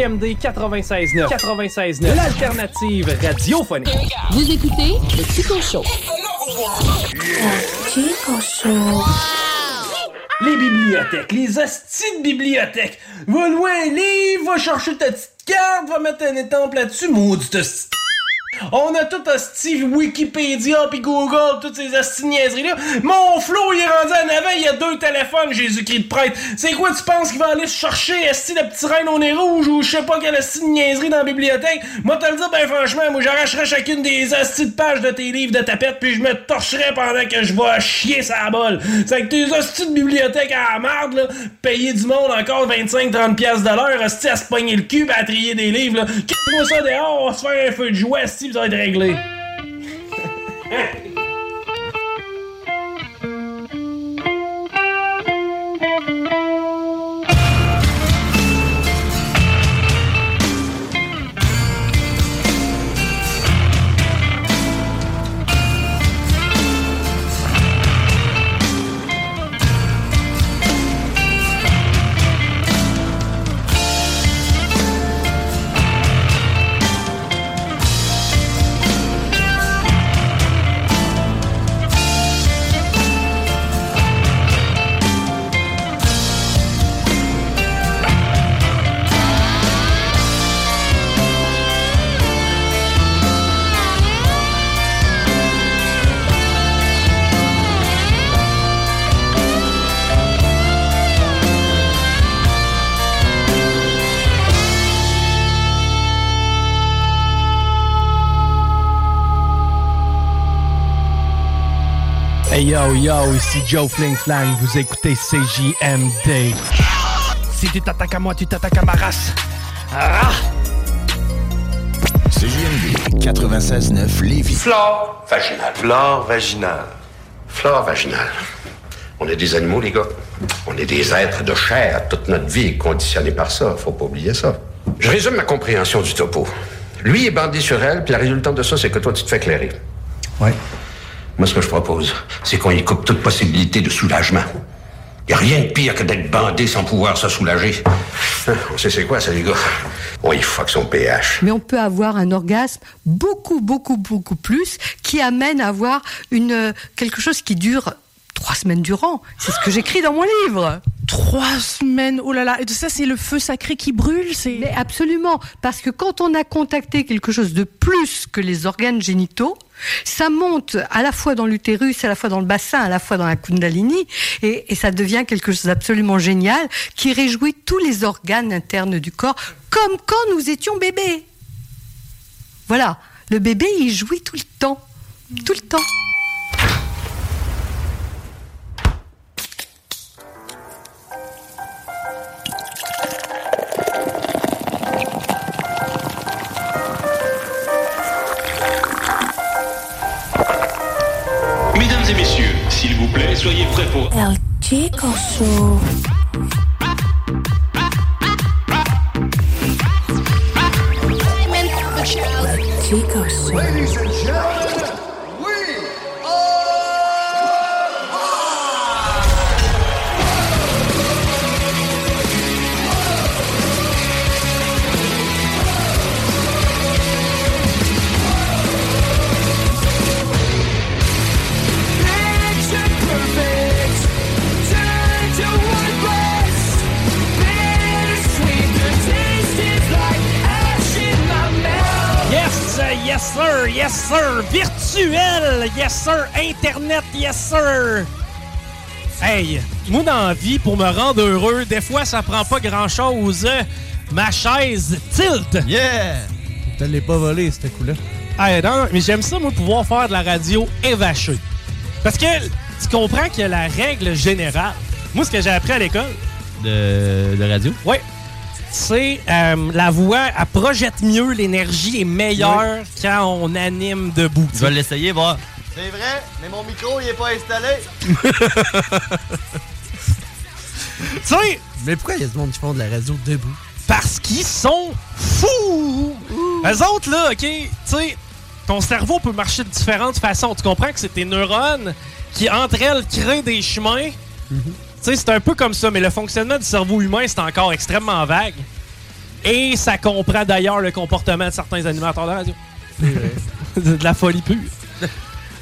CGMD 96.9. 96.9. L'alternative radiophonique. Vous écoutez le Chico Show. Chico Show. Les bibliothèques, les hosties de bibliothèques. Va loin un livre, va chercher ta petite carte, va mettre un étampe là-dessus, maudite hostie. On a tout hostie Wikipédia puis Google, toutes ces hosties niaiseries-là. Mon flow, il est rendu en avant, il y a deux téléphones, Jésus-Christ de prêtre. C'est quoi tu penses qu'il va aller chercher esti le petit reine au nez rouge ou je sais pas quelle hostie niaiserie dans la bibliothèque? Moi, te le dire, ben franchement, moi j'arracherais chacune des hosties de pages de tes livres de tapette puis je me torcherais pendant que je vais chier sa bol. C'est que tes hosties de bibliothèque à la marde, là, payer du monde encore 25-30 piastres de l'heure, hostie à se pogner le cul à trier des livres, là. Quitte-moi ça dehors, on va se faire un feu de joie, hostie, pis ça yo yo, ici Joe Fling Flang, vous écoutez CJMD. Si tu t'attaques à moi, tu t'attaques à ma race. Ah! CJMD 96.9 Lévis. Flore vaginale. Flore vaginale. Flore vaginale. On est des animaux, les gars. On est des êtres de chair. Toute notre vie est conditionnée par ça. Faut pas oublier ça. Je résume ma compréhension du topo. Lui est bandé sur elle, puis la résultante de ça, c'est que toi, tu te fais éclairer. Ouais. Moi, ce que je propose, c'est qu'on y coupe toute possibilité de soulagement. Y a rien de pire que d'être bandé sans pouvoir se soulager. On sait c'est quoi, ça, les gars? On y fuck son pH. Mais on peut avoir un orgasme beaucoup, beaucoup, beaucoup plus qui amène à avoir une, euh, quelque chose qui dure trois semaines durant. C'est ce que j'écris dans mon livre. Trois semaines, oh là là, et ça c'est le feu sacré qui brûle, c'est... Mais absolument, parce que quand on a contacté quelque chose de plus que les organes génitaux, ça monte à la fois dans l'utérus, à la fois dans le bassin, à la fois dans la kundalini, et, et ça devient quelque chose d'absolument génial qui réjouit tous les organes internes du corps, comme quand nous étions bébés. Voilà, le bébé il jouit tout le temps, tout le temps. Chico Show. Yes sir, internet, yes sir. Hey, moi dans la vie, pour me rendre heureux, des fois ça prend pas grand chose. Ma chaise tilt. Yeah! Tu l'ai pas volé, ce coup-là. Hey, non, mais j'aime ça, moi, pouvoir faire de la radio évachée. Parce que tu comprends que la règle générale, moi, ce que j'ai appris à l'école, De, de radio? oui, c'est euh, la voix, elle projette mieux, l'énergie est meilleure quand on anime debout. Tu vas l'essayer, voir. C'est vrai, mais mon micro, il est pas installé. Tu sais, Mais pourquoi il y a du monde qui font de la radio debout? parce qu'ils sont fous! Eux autres, là, OK, tu sais, ton cerveau peut marcher de différentes façons. Tu comprends que c'est tes neurones qui, entre elles, créent des chemins? Tu sais, c'est un peu comme ça, mais le fonctionnement du cerveau humain, c'est encore extrêmement vague. Et ça comprend d'ailleurs le comportement de certains animateurs de radio. de de la folie pure.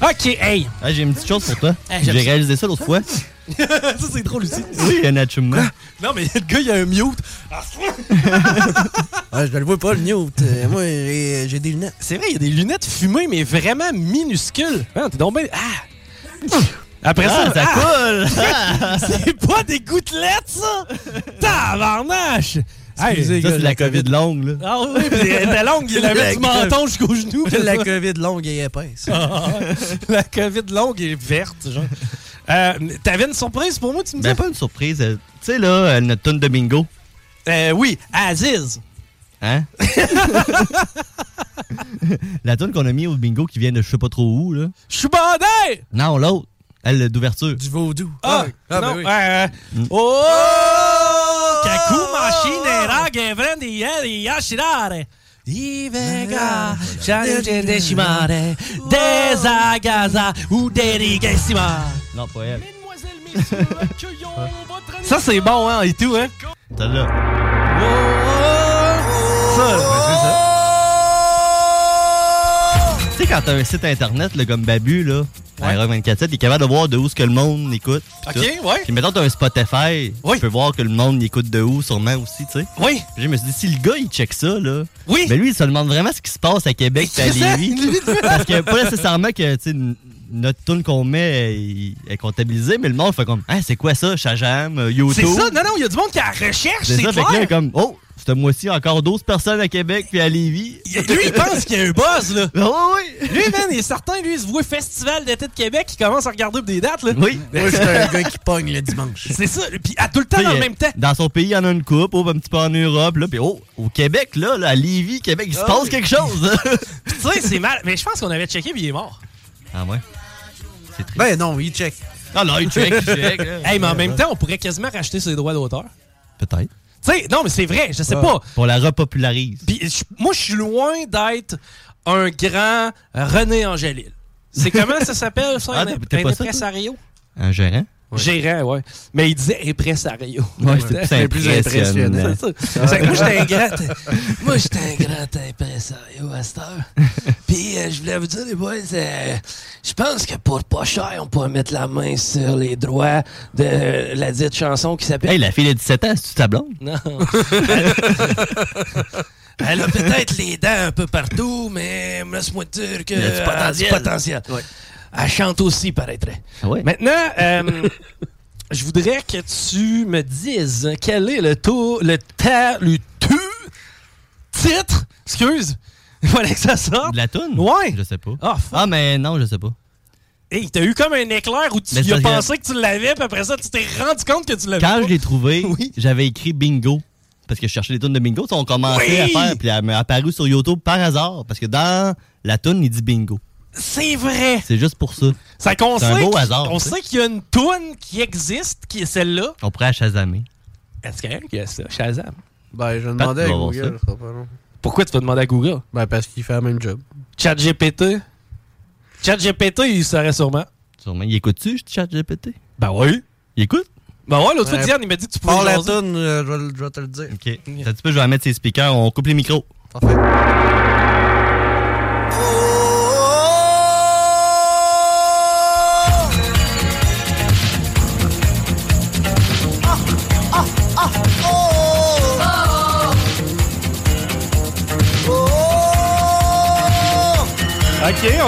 OK, hey! Ah, j'ai une petite chose pour toi. Hey, j'ai réalisé ça l'autre fois. ça, c'est drôle aussi. Oui, un achumement. Non, mais le gars, il a un mute. Ah, Ah, je ne le vois pas, le mute. Euh, moi, j'ai j'ai des lunettes. C'est vrai, il y a des lunettes fumées, mais vraiment minuscules. Ah, t'es donc bien... Ah! Après Ah, ça, ça ah! coule! C'est pas des gouttelettes, ça! Tabarnache! Hey, ça, c'est la COVID longue, là. Ah oui, puis elle était longue, il avait du menton jusqu'au genou. La COVID longue et épaisse. Ah, la COVID longue et verte, genre. Euh, T'avais une surprise pour moi, tu me Ben, disais? pas une surprise. euh, Tu sais, là, euh, notre tonne de bingo. Euh, oui, Aziz. Hein? la tonne qu'on a mis au bingo qui vient de je sais pas trop où, là. Je suis bandé! Non, l'autre. Elle, d'ouverture. Du vaudou. Ah, ah, non, ben oui. euh, Oh! Kaku machine gevren di di yashirare. Ivega, desagaza. Non, pas elle. Ça, c'est bon, hein, et tout, hein? T'as là. Ça, sais, quand t'as un site internet, là, comme Babu, là, à Rock 24 il est capable de voir de où ce que le monde écoute. Ok, tout. ouais. Puis mettons, t'as un Spotify, tu peux voir que le monde écoute de où, sûrement aussi, tu sais. Oui. Puis je me suis dit, si le gars, il check ça, là, Oui. mais lui, il se demande vraiment ce qui se passe à Québec à Lévis. Parce que pas nécessairement que, tu sais, notre tune qu'on met est, est comptabilisée, mais le monde fait comme, ah, c'est quoi ça, Shazam, euh, YouTube? C'est ça, non, non, il y a du monde qui a la recherche, C'est c'est ça, fait que là, clair. est comme, oh, Ce mois-ci, encore 12 personnes à Québec puis à Lévis. Lui, il pense qu'il y a un buzz, là. Ah oui, oui. Lui, man, il est certain, lui, il se voit Festival d'été de Québec, il commence à regarder des dates, là. Oui. Moi, j'étais un gars qui pogne le dimanche. C'est ça. Puis à tout le temps, dans le même temps. Dans son pays, il y en a une coupe, oh, un petit peu en Europe, là, puis oh, au Québec, là, là, à Lévis, Québec, il se Ah passe oui. quelque chose. Puis tu sais, c'est mal. Mais je pense qu'on avait checké, puis il est mort. ah ouais? Ben non, il check. Ah non, il check, il check. là. Hey, mais en même temps, on pourrait quasiment racheter ses droits d'auteur. Peut-être. Tu sais, non, mais c'est vrai, je sais pas. On la repopularise. Puis je- moi, je suis loin d'être un grand René Angélil. C'est comment ça s'appelle, ça? Ah, un t'es- un t'es pas ça, toi? impresario? Un gérant? Gérant, ouais. Mais il disait impresario. Ouais, c'est plus impressionnant. C'est ça. C'est que moi, j'étais un grand... Moi, j'étais un grand impresario à cette heure. Puis, euh, je voulais vous dire, les boys, euh, je pense que pour pas cher, on pourrait mettre la main sur les droits de la dite chanson qui s'appelle... Hey, la fille de 17 ans, c'est-tu ta blonde? Non. Elle a peut-être les dents un peu partout, mais laisse-moi te dire que Il y a du euh, potentiel. potentiel. Elle chante aussi, paraîtrait. Ah ouais? Maintenant, euh, je voudrais que tu me dises quel est le taux, le ta, le tu, titre, excuse, il fallait que ça sorte. De la toune? Ouais. Je sais pas. Ah, Ah, mais non, je sais pas. Hey, t'as eu comme un éclair où tu Mais y as pensé que tu l'avais, puis après ça, tu t'es rendu compte que tu l'avais Quand pas. je l'ai trouvé, j'avais écrit bingo. Parce que je cherchais les tunes de bingo. On commençait Oui! à faire, puis elle m'est apparue sur YouTube par hasard. Parce que dans la tune, il dit bingo. C'est vrai. C'est juste pour ça. Ça qu'on C'est un sait beau qu'il- hasard, On tu sait qu'il y a une toune qui existe, qui est celle-là. On pourrait la chasamer. Est-ce qu'il y a ça, Shazam? Ben, je demandais à Google. ça. ça. Pourquoi tu vas demander à Google? Ben, parce qu'il fait le même job. ChatGPT? ChatGPT, il serait sûrement. Sûrement. Il écoute-tu, chat GPT? Ben oui. Il écoute? Ben ouais, l'autre fois. Diane, il m'a dit que tu pouvais Par la euh, je vais- te le dire. OK. Un petit peu, je vais mettre ses speakers. On coupe les micros. Parfait.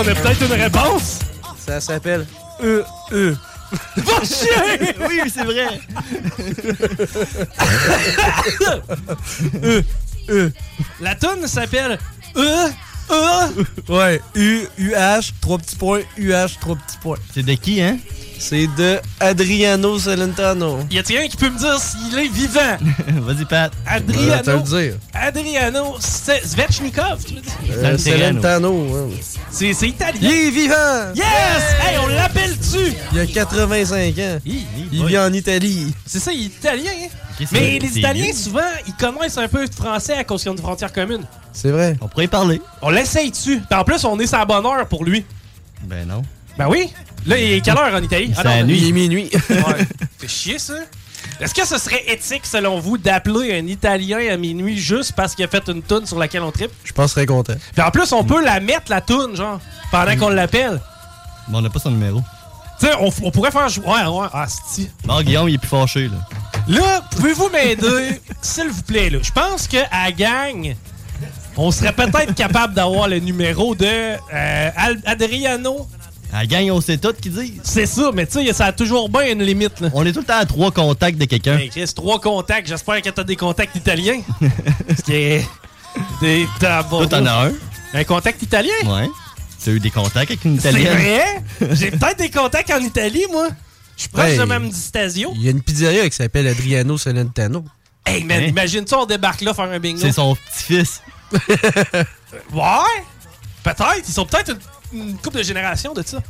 On a peut-être une réponse. Ça s'appelle E E. Va chier! oui, c'est vrai. E, E. La toune s'appelle E, E. Ouais, U, UH, trois petits points, UH, trois petits points. C'est de qui, hein? C'est de Adriano Celentano. Y a-t-il un qui peut me dire s'il est vivant? Vas-y, Pat. Je vais te le Adriano. dire. Adriano Svechnikov? Euh, Celentano, ouais. C'est c'est italien. Il est vivant! Yes! Hey, on l'appelle-tu? Il a 85 ans. Il vit en Italie. C'est ça, il est italien. hein? Mais les Italiens, souvent, ils connaissent un peu de français à cause qu'ils ont une frontière commune. C'est vrai. On pourrait y parler. On l'essaye dessus. Puis en plus, on est sa bonne heure pour lui. Ben non. Ben oui. Là, il est quelle heure en Italie? C'est la non, nuit. Il est minuit. Ouais. C'est chier, ça. Est-ce que ce serait éthique, selon vous, d'appeler un Italien à minuit juste parce qu'il a fait une toune sur laquelle on tripe? Je pense que je serais content. Puis en plus, on peut la mettre, la toune, genre, pendant qu'on l'appelle. Mais on n'a pas son numéro. Tu sais, on, on pourrait faire jouer. Ouais, ouais, ah, si. Bon, Guillaume, il est plus fâché, là. Là, pouvez-vous m'aider, s'il vous plaît, là? Je pense que à la gang, on serait peut-être capable d'avoir le numéro de euh, Adriano. La gang, on sait tout qui dit. C'est ça, mais tu sais, ça a toujours bien une limite, là. On est tout le temps à trois contacts de quelqu'un. Hey, Chris, trois contacts. J'espère que t'as des contacts italiens. Parce que. Des tabous. Toi, t'en as un. Un contact italien? Ouais. Tu as eu des contacts avec une C'est italienne? vrai? J'ai peut-être des contacts en Italie, moi. Je suis proche Hey. de même du Stasio. Il y a une pizzeria qui s'appelle Adriano Celentano. Hey, man, Hein? imagine-tu, on débarque là faire un bingo. C'est son petit-fils. Ouais? Peut-être. Ils sont peut-être une, une couple de générations de ça.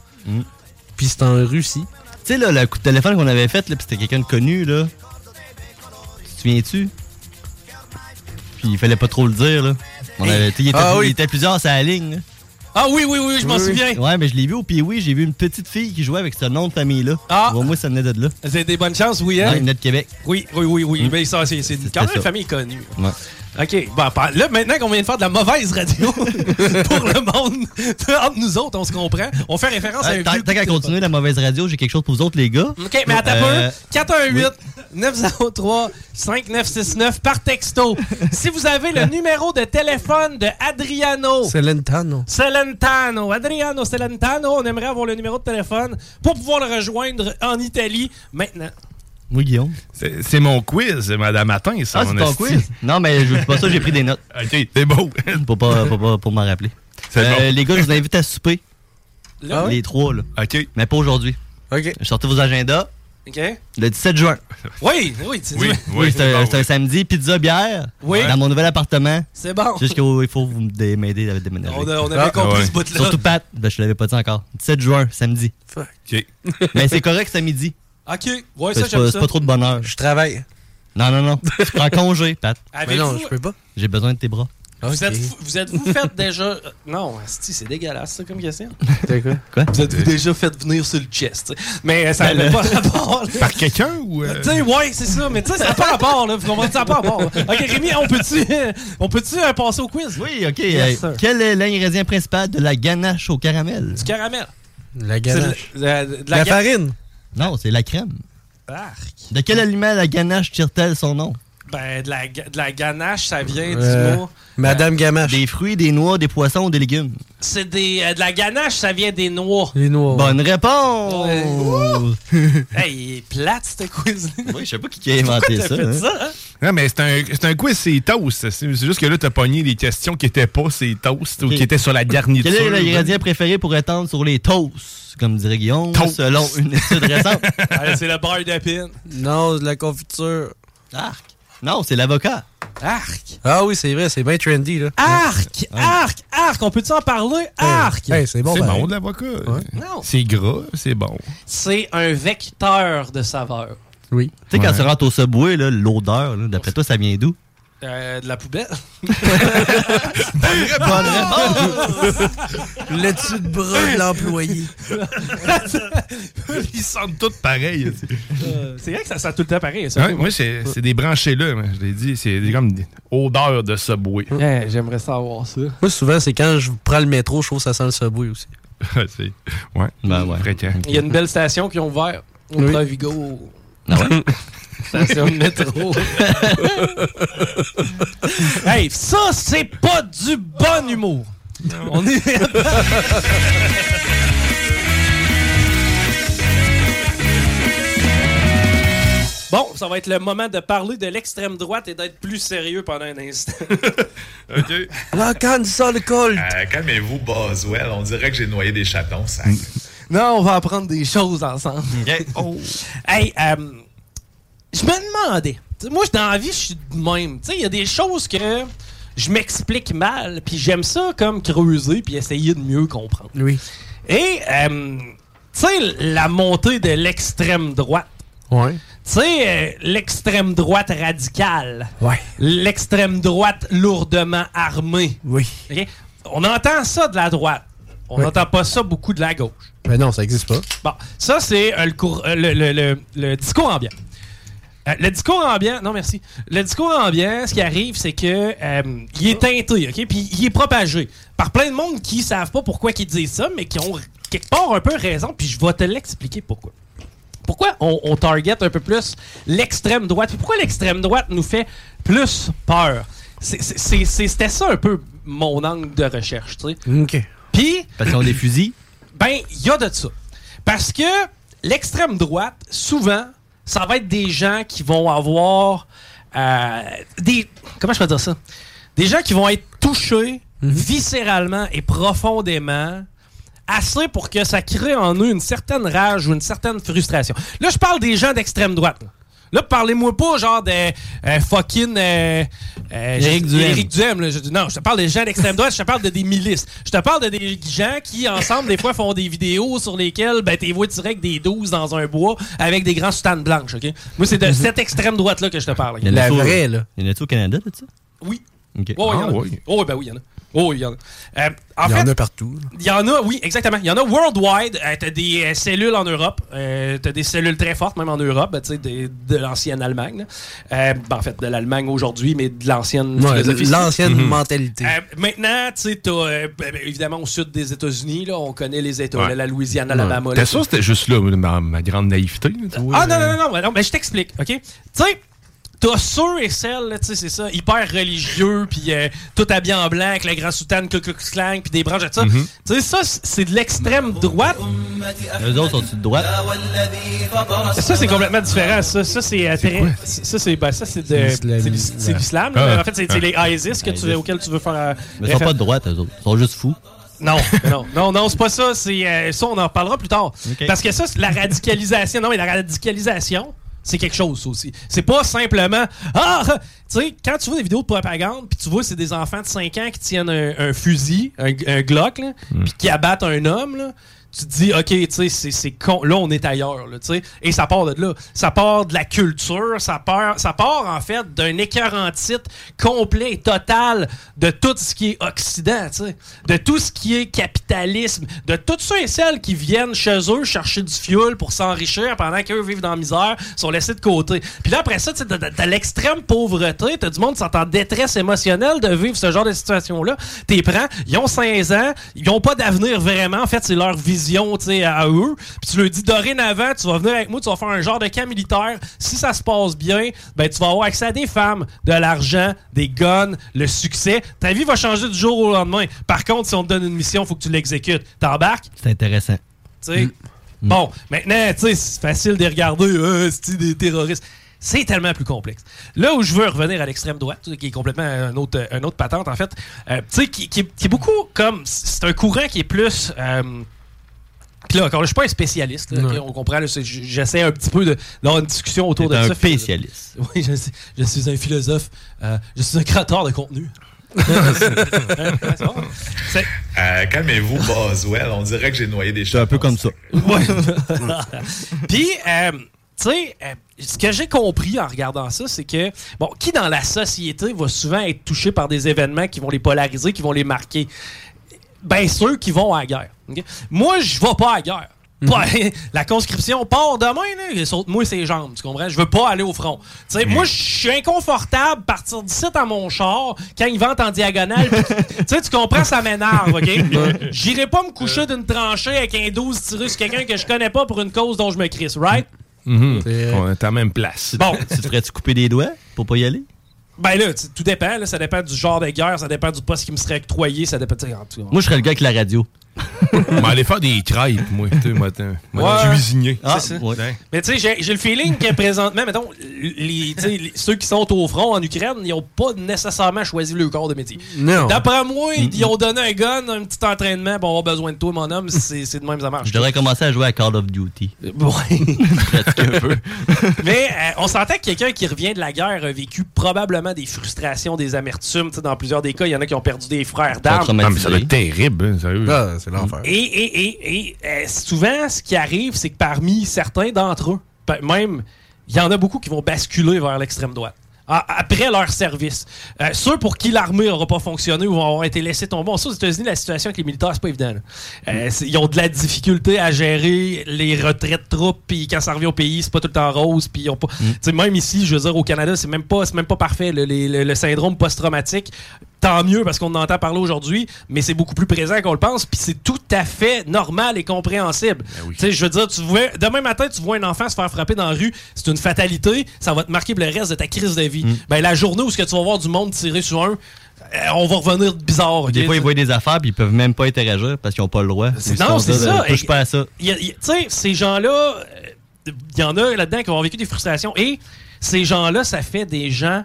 Puis c'est en Russie. Tu sais, là, le coup de téléphone qu'on avait fait, là, pis c'était quelqu'un de connu, là. Tu te souviens-tu? Puis il fallait pas trop le dire, là. On Hey. avait, il, était, Ah oui. il était plusieurs sur la ligne, là. Ah oui, oui, oui, je m'en Oui, oui. souviens. Ouais, mais je l'ai vu au puis oui, j'ai vu une petite fille qui jouait avec ce nom de famille-là. Ah. Vois, moi, ça venait de là. Vous des bonnes chances, oui, Ouais, hein? il venait de Québec. Oui, oui, oui, oui. Mm. Mais ça, c'est c'est C'était quand même ça. une famille connue. Ouais. OK. Bon, pa- là, maintenant qu'on vient de faire de la mauvaise radio pour le monde, entre nous autres, on se comprend. On fait référence à un Ouais, Tant qu'à continuer la mauvaise radio, j'ai quelque chose pour vous autres, les gars. OK, mais attends Euh, un peu. 418 903 5969 par texto. si vous avez le numéro de téléphone de Adriano Celentano. Celentano, Adriano Celentano, on aimerait avoir le numéro de téléphone pour pouvoir le rejoindre en Italie maintenant. Oui, Guillaume. C'est c'est mon quiz, madame Matin, ça. Ah, c'est ton quiz? Non, mais je pas ça, j'ai pris des notes. OK, c'est beau. pour pas, pour pas- pour m'en rappeler. C'est Euh, bon. Les gars, je vous invite à souper. Là? Les trois, là. OK. Mais pas aujourd'hui. OK. Sortez vos agendas. OK? Le 17 juin. Oui, oui, tu Oui, dis- Oui, c'est un, c'est un samedi, pizza, bière. Oui. Dans mon nouvel appartement. C'est bon. Jusqu'il faut que vous m'aider à déménager. On, a- on avait Ah, compris ouais. ce bout-là. Surtout Pat, ben, je l'avais pas dit encore. 17 juin, samedi. OK. Mais c'est correct, c'est à midi. OK. Ouais, C'est ça, pas, c'est ça. pas trop de bonheur. Je travaille. Non, non, non. Tu prends congé, Pat. Mais non, je peux pas. J'ai besoin de tes bras. Vous êtes-vous vous êtes-vous fait déjà... euh, Non, c'est dégueulasse, ça, comme question. Quoi? Quoi? Vous êtes-vous déjà fait venir sur le chest. Mais euh, ça Ben, n'a pas rapport, là. Par quelqu'un ou. euh, Tu sais, ouais, c'est ça, mais tu sais, ça n'a pas rapport, là. Vous comprenez, ça n'a pas rapport. Ok, Rémi, on peut-tu on peut-tu euh, passer au quiz? Oui, OK. Yes, euh, quel est l'ingrédient principal de la ganache au caramel? Du caramel. La ganache. de, La, farine. Non, c'est la crème. Arc. De quel aliment la ganache tire-t-elle son nom? Ben, de la, ga- de la ganache, ça vient Euh, du mot. Madame Gamache. Des fruits, des noix, des poissons ou des légumes? C'est des. euh, de la ganache, ça vient des noix. Les noix. Bonne réponse! hey, il est plate, ce quiz. Oui, je sais pas qui a inventé Pourquoi ça. fait hein? ça, hein? Non, mais c'est un, c'est un quiz, c'est toast. C'est c'est juste que là, t'as pogné des questions qui étaient pas ces toasts ou qui étaient sur la garniture. Quel est l'ingrédient préféré pour étendre sur les toasts? Comme dirait Guillaume, Toast. selon une étude récente? Ah, c'est le beurre d'épine. Non, de la confiture. Arc. Non, c'est l'avocat. Arc. Ah oui, c'est vrai, c'est bien trendy, là. Arc! Arc! Arc! On peut-tu en parler? Arc! Hey, c'est bon, C'est pareil. bon de l'avocat. Non. C'est gras, c'est bon. C'est un vecteur de saveur. Oui. Tu sais, quand tu rentres au subway, là, l'odeur, là, d'après toi, ça vient d'où? Euh, de la poubelle. Bonne réponse! Le dessus de bras de l'employé. Ils sentent tous pareils. Euh, c'est vrai que ça sent tout le temps pareil. Ça, Ouais, moi, c'est c'est des branchés là. Je l'ai dit, c'est des- comme des odeurs de subway. Ouais, J'aimerais savoir ça. Moi, souvent, c'est quand je prends le métro, je trouve que ça sent le subway aussi. c'est ouais. Ben ouais. Fréquent. Il y a une belle station qui ont ouvert au Oui. Provigo. Ah ouais? Station de métro. hey, ça, c'est pas du bon humour. On est. Bon, ça va être le moment de parler de l'extrême droite et d'être plus sérieux pendant un instant. OK. La canne ça le col. Euh, Calmez-vous, Boswell. On dirait que j'ai noyé des chatons, ça. Non, on va apprendre des choses ensemble. Oh. Hey, euh, je me demandais. T'sais, moi, dans la vie, je suis de même. Tu sais, il y a des choses que je m'explique mal, puis j'aime ça comme creuser puis essayer de mieux comprendre. Oui. Et, euh, tu sais, la montée de l'extrême droite. Ouais. Tu sais, euh, l'extrême droite radicale. Ouais. L'extrême droite lourdement armée. Oui. On entend ça de la droite. On n'entend pas ça beaucoup de la gauche. Mais non, ça existe pas. Bon, ça, c'est euh, le, cour- euh, le, le- le- le discours ambiant. Euh, le discours ambiant, non merci. Le discours ambiant, ce qui arrive, c'est que il est teinté, ok, puis il est propagé par plein de monde qui savent pas pourquoi ils disent ça, mais qui ont quelque part un peu raison. Puis je vais te l'expliquer pourquoi. Pourquoi on, on target un peu plus l'extrême droite? Puis pourquoi l'extrême droite nous fait plus peur? C'est- c'est- c'est- c'est- C'était ça un peu mon angle de recherche, tu sais. OK. Puis Parce qu'ils ont des fusils. ben, il y a de ça. Parce que l'extrême droite, souvent, ça va être des gens qui vont avoir euh, des. Comment je peux dire ça? Des gens qui vont être touchés viscéralement et profondément. Assez pour que ça crée en eux une certaine rage ou une certaine frustration. Là, je parle des gens d'extrême droite. Là, Là, parlez-moi pas genre de euh, fucking euh, euh, Éric je- Duhem. Éric Duhem, là. Je- non, je te parle des gens d'extrême droite, je te parle de des milices. Je te parle de des gens qui, ensemble, des fois, font des vidéos sur lesquelles ben, t'es vois direct des 12 dans un bois avec des grands soutanes blanches, OK? Moi, c'est de cette extrême droite-là que je te parle. Il y en a La tout- vraie, là. Il y en a-tu au Canada, de ça? Oui. OK. Oh, il y en a. Ah, oui. Oh, ben oui, il y en a. Oh, il y en a. Euh, en Il y fait, en a partout. il y en a, oui, exactement. Il y en a worldwide. Euh, t'as des euh, cellules en Europe. Euh, t'as des cellules très fortes, même en Europe, ben, tu sais, des- de l'ancienne Allemagne. Euh, ben, en fait, de l'Allemagne aujourd'hui, mais de l'ancienne Ouais, philosophie. L'ancienne Mhm. mentalité. Maintenant, tu sais, ben, ben, évidemment, au sud des États-Unis, là, on connaît les États, Ouais. la Louisiane, l'Alabama. T'es sûr c'était juste là, ma, ma grande naïveté? là, tu vois, ah non, non, non, non, non, mais je t'explique, OK? Tu sais, T'as ceux et celles, là, tu sais, c'est ça, hyper religieux, puis euh, tout habillé en blanc, avec le grand soutane, Ku Klux Klan, puis des branches de ça. Mhm. Tu sais, ça, c'est de l'extrême droite. Eux autres sont-ils de droite? Ça, c'est complètement différent. Ça, ça c'est euh, ça, c'est ben, ça, c'est de- l'islam. Ah. En fait, c'est les ISIS que tu, ISIS. auxquels tu veux faire. euh, Mais ils sont pas de droite, eux autres. Ils sont juste fous. Non, non, non, non, c'est pas ça. C'est euh, ça, on en reparlera plus tard. Parce que ça, c'est la radicalisation. Non, mais la radicalisation, c'est quelque chose aussi. C'est pas simplement ah, tu sais, quand tu vois des vidéos de propagande, puis tu vois c'est des enfants de 5 ans qui tiennent un, un fusil, un, un Glock, là, puis qui abattent un homme, là. Tu te dis, OK, tu sais, c'est- c'est con. Là, on est ailleurs, tu sais. Et ça part de là. Ça part de la culture. Ça part, ça part en fait, d'un écœurant titre complet et total de tout ce qui est Occident, tu sais. De tout ce qui est capitalisme. De tous ceux et celles qui viennent chez eux chercher du fuel pour s'enrichir pendant qu'eux vivent dans la misère, sont laissés de côté. Puis là, après ça, tu sais, t'as- l'extrême pauvreté. T'as du monde qui sont en détresse émotionnelle de vivre ce genre de situation-là. T'es prends, ils ont 16 ans, ils ont pas d'avenir vraiment. En fait, c'est leur vision, sais, à eux. Puis tu leur dis, dorénavant, tu vas venir avec moi, tu vas faire un genre de camp militaire. Si ça se passe bien, ben, tu vas avoir accès à des femmes, de l'argent, des guns, le succès. Ta vie va changer du jour au lendemain. Par contre, si on te donne une mission, faut que tu l'exécutes. T'embarques? C'est intéressant. Bon, maintenant, c'est facile de regarder, euh, c'est des terroristes? C'est tellement plus complexe. Là où je veux revenir à l'extrême droite, qui est complètement un autre, un autre patente, en fait, euh, tu sais, qui, qui est- qui est beaucoup comme. C'est un courant qui est plus. euh, puis là, encore, là, je suis pas un spécialiste, là, on comprend. J'essaie un petit peu de- d'avoir une discussion autour de T'es un ça. spécialiste. Oui, je, suis un philosophe. euh, je suis un créateur de contenu. Euh, Calmez-vous, Boswell. On dirait que j'ai noyé des C'est un peu comme ça. Puis, euh, tu sais, euh, ce que j'ai compris en regardant ça, c'est que, bon, qui dans la société va souvent être touché par des événements qui vont les polariser, qui vont les marquer? Ben, ceux qui vont à la guerre. Moi, je vais pas à la guerre. La conscription part demain, là, saute-moi ses jambes, tu comprends? Je veux pas aller au front. Tu sais, Moi, je suis inconfortable partir d'ici à mon char quand il vente en diagonale. Tu sais, tu comprends, ça m'énerve, OK? J'irai pas me coucher d'une tranchée avec un 12 tiré sur quelqu'un que je connais pas pour une cause dont je me crisse, right? Mhm. On est à la même place. Bon. Tu te ferais-tu couper des doigts pour pas y aller? Ben là, tout dépend, là, ça dépend du genre de guerre, ça dépend du poste qui me serait octroyé, ça dépend... tu sais, en tout cas. Moi, je serais le gars avec la radio. On aller faire des crêpes, moi. Tu sais, Ouais. cuisinier. C'est ça. Mais tu sais, j'ai- le feeling que présentement, mettons, les, les- ceux qui sont au front en Ukraine, ils ont pas nécessairement choisi le corps de métier. Non. D'après moi, ils ont donné un gun, un petit entraînement, bon, on a besoin de toi, mon homme, c'est de même, ça marche. Je devrais commencer à jouer à Call of Duty. Ouais. Pratiquer un peu. Mais euh, on s'entend que quelqu'un qui revient de la guerre a vécu probablement des frustrations, des amertumes. Tu sais, Dans plusieurs des cas, il y en a qui ont perdu des frères d'armes. Non, mais ça doit être terrible, hein, sérieux. Ah, c'est l'enfer. Et, et, et, et, euh, souvent, ce qui arrive, c'est que parmi certains d'entre eux, même, il y en a beaucoup qui vont basculer vers l'extrême droite. Après leur service. Euh, ceux pour qui l'armée n'aura pas fonctionné ou vont avoir été laissés tomber. On sait aux États-Unis, la situation avec les militaires, c'est pas évident. Euh, c'est- ils ont de la difficulté à gérer les retraites de troupes, puis quand ça revient au pays, c'est pas tout le temps rose. Puis ils ont pas. Tu sais, même ici, je veux dire, au Canada, c'est même pas, c'est même pas parfait. le, le syndrome post-traumatique, tant mieux parce qu'on en entend parler aujourd'hui, mais c'est beaucoup plus présent qu'on le pense, puis c'est tout à fait normal et compréhensible. Tu sais, je veux dire, tu vois, demain matin, tu vois un enfant se faire frapper dans la rue, c'est une fatalité, ça va te marquer pour le reste de ta crise de vie. Ben, la journée où ce que tu vas voir du monde tirer sur un, euh, on va revenir bizarre. Des fois, ils voient des affaires puis ils peuvent même pas interagir parce qu'ils ont pas le droit. Non, c'est ça. Touche pas à ça. Tu sais, ces gens-là, euh, il y en a là-dedans qui ont vécu des frustrations. Et ces gens-là, ça fait des gens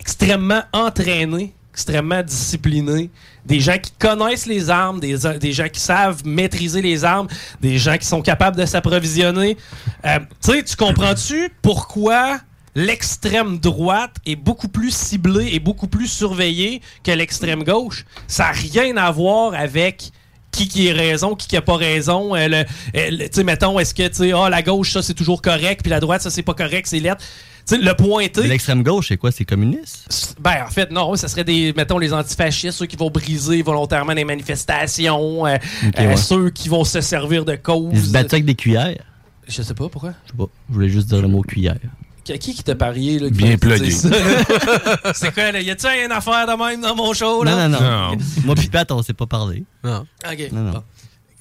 extrêmement entraînés, extrêmement disciplinés, des gens qui connaissent les armes, des, des gens qui savent maîtriser les armes, des gens qui sont capables de s'approvisionner. Euh, tu sais, tu comprends-tu pourquoi l'extrême droite est beaucoup plus ciblée et beaucoup plus surveillée que l'extrême gauche? Ça n'a rien à voir avec qui qui a raison, qui qui a pas raison. Euh, euh, tu sais, mettons, est-ce que, tu ah, la gauche, ça, c'est toujours correct, puis la droite, ça, c'est pas correct, c'est lettre. Le pointer. L'extrême gauche, c'est quoi? C'est communiste? Ben, en fait, non, ça serait des, mettons, les antifascistes, ceux qui vont briser volontairement les manifestations, euh, euh, ouais. ceux qui vont se servir de cause. Ils se battent avec des cuillères? Je sais pas, pourquoi? Je sais pas. Je voulais juste dire le mot cuillère. Qui, qui qui t'a parié, là? qui Bien plugué. c'est quoi, là? Y a-tu une affaire de même dans mon show, là? Non, non, non. Moi pis Pat, on s'est pas parlé. Non. OK. Non, non. Bon.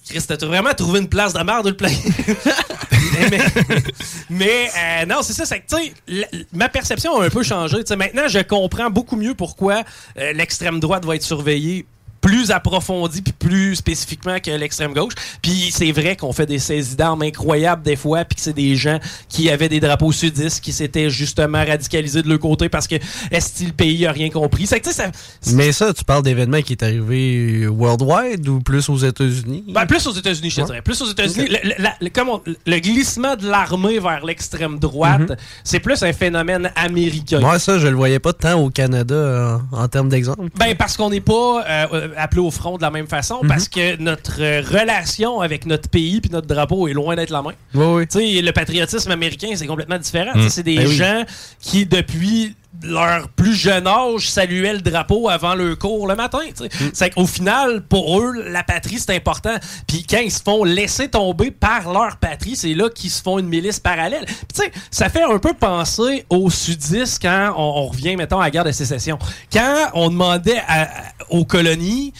Chris, t'as vraiment trouvé une place de merde de le player? mais euh, non, c'est ça. C'est que, ma perception a un peu changé. Maintenant, je comprends beaucoup mieux pourquoi euh, l'extrême droite va être surveillée plus approfondie puis plus spécifiquement que l'extrême gauche. Puis c'est vrai qu'on fait des saisies d'armes incroyables des fois puis que c'est des gens qui avaient des drapeaux sudistes qui s'étaient justement radicalisés de leur côté parce que est-ce que le pays a rien compris? Sais, ça, Mais ça, tu parles d'événements qui est arrivé worldwide ou plus aux États-Unis? Ben, plus aux États-Unis, je Ouais. dirais. Plus aux États-Unis. Le, le- la- le- comme on- le glissement de l'armée vers l'extrême droite, Mhm. c'est plus un phénomène américain. Moi, ça, je le voyais pas tant au Canada euh, en, termes d'exemple. Ben parce qu'on n'est pas euh, euh, appelé au front de la même façon, Mhm. parce que notre euh, relation avec notre pays puis notre drapeau est loin d'être la même. Oui, oui. Tu sais, le patriotisme américain, c'est complètement différent. Mm. C'est des Ben oui. gens qui, depuis leur plus jeune âge, saluaient le drapeau avant leur cours le matin. Mm. C'est qu'au final, pour eux, la patrie, c'est important. Puis quand ils se font laisser tomber par leur patrie, c'est là qu'ils se font une milice parallèle. Puis tu sais, ça fait un peu penser aux sudistes quand on, on revient, mettons, à la guerre de sécession. Quand on demandait à- à- aux colonies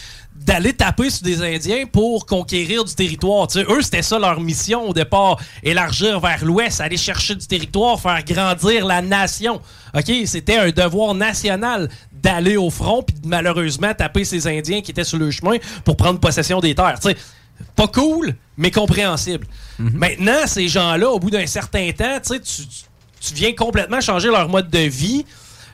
d'aller taper sur des Indiens pour conquérir du territoire. Eux, c'était ça leur mission au départ. Élargir vers l'ouest, aller chercher du territoire, faire grandir la nation. OK? C'était un devoir national d'aller au front puis de, malheureusement taper ces Indiens qui étaient sur le chemin pour prendre possession des terres. Pas cool, mais compréhensible. Maintenant, ces gens-là, au bout d'un certain temps, tu viens complètement changer leur mode de vie.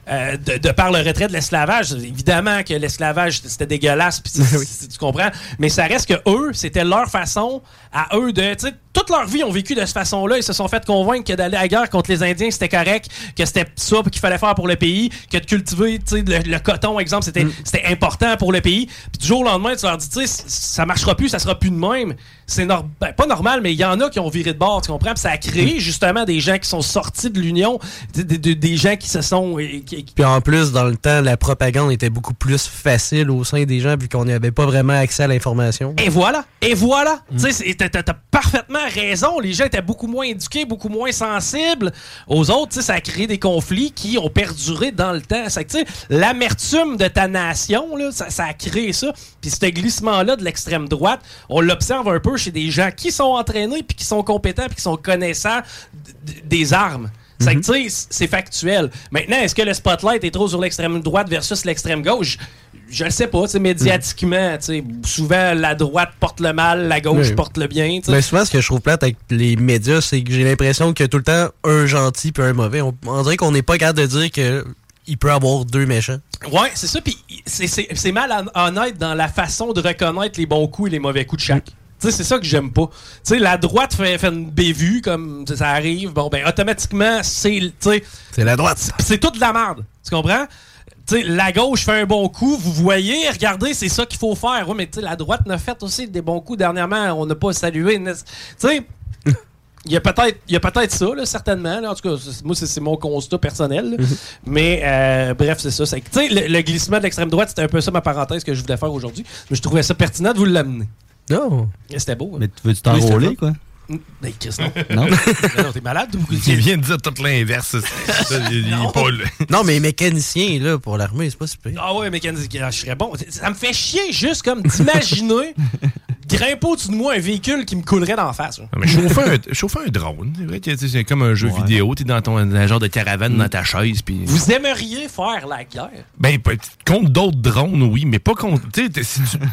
Euh, de, de par le retrait de l'esclavage. Évidemment que l'esclavage, c'était dégueulasse, c'est- tu comprends. Mais ça reste que eux, c'était leur façon à eux de. tu sais, Toute leur vie, ont vécu de cette façon-là. Ils se sont fait convaincre que d'aller à la guerre contre les Indiens, c'était correct, que c'était ça qu'il fallait faire pour le pays, que de cultiver tu sais, le, le coton, exemple, c'était c'était important pour le pays. Puis du jour au lendemain, tu leur dis, tu sais, c- ça marchera plus, ça sera plus de même. C'est ben, pas normal, mais il y en a qui ont viré de bord, tu comprends? Puis ça a créé justement des gens qui sont sortis de l'Union, des, des- des gens qui se sont. qui- Puis en plus, dans le temps, la propagande était beaucoup plus facile au sein des gens vu qu'on n'avait pas vraiment accès à l'information. Et voilà, et voilà. Tu sais, t'as t'as parfaitement raison. Les gens étaient beaucoup moins éduqués, beaucoup moins sensibles aux autres. Tu sais, ça a créé des conflits qui ont perduré dans le temps. C'est que, tu sais, l'amertume de ta nation, là, ça, ça a créé ça. Puis ce glissement-là de l'extrême droite, on l'observe un peu chez des gens qui sont entraînés, puis qui sont compétents, puis qui sont connaissants des armes. C'est sais, c'est factuel. Maintenant, est-ce que le spotlight est trop sur l'extrême droite versus l'extrême gauche? Je le sais pas, tu médiatiquement, tu sais, souvent la droite porte le mal, la gauche Oui. porte le bien. Mais souvent, ce que je trouve plate avec les médias, c'est que j'ai l'impression qu'il y a tout le temps un gentil puis un mauvais. On, on dirait qu'on n'est pas capable de dire que il peut avoir deux méchants. Ouais, c'est ça, puis c'est- mal hon- honnête dans la façon de reconnaître les bons coups et les mauvais coups de chaque. Sais, c'est ça que j'aime pas. Tu sais, la droite fait, fait une bévue, comme ça arrive, bon, ben, automatiquement, c'est. C'est la droite. C'est toute de la merde, tu comprends? Tu sais, la gauche fait un bon coup, vous voyez, regardez, c'est ça qu'il faut faire. Mais la droite n'a fait aussi des bons coups dernièrement, on n'a pas salué. Tu il y a peut-être peut-être ça, là, certainement. là. En tout cas, moi, c'est mon constat personnel. là. Mais euh, bref, c'est ça. Le, le glissement de l'extrême droite, c'était un peu ça ma parenthèse que je voulais faire aujourd'hui. Mais je trouvais ça pertinent de vous l'amener. Non. C'était beau. hein. Mais tu veux-tu t'enrôler, quoi? Ben, Chris, non. Non? Ben non, t'es malade ou Il vient de dire tout l'inverse. là. Non, mais mécanicien, là, pour l'armée, c'est pas super. Ah ouais, mécanique, je serais bon. Ça me fait chier juste comme d'imaginer grimper au-dessus de moi un véhicule qui me coulerait d'en face. mais chauffer un, chauffer un drone, c'est vrai c'est comme un jeu vidéo, t'es dans ton dans un genre de caravane dans ta chaise. Puis... Vous aimeriez faire la guerre? Ben, contre d'autres drones, oui, mais pas contre.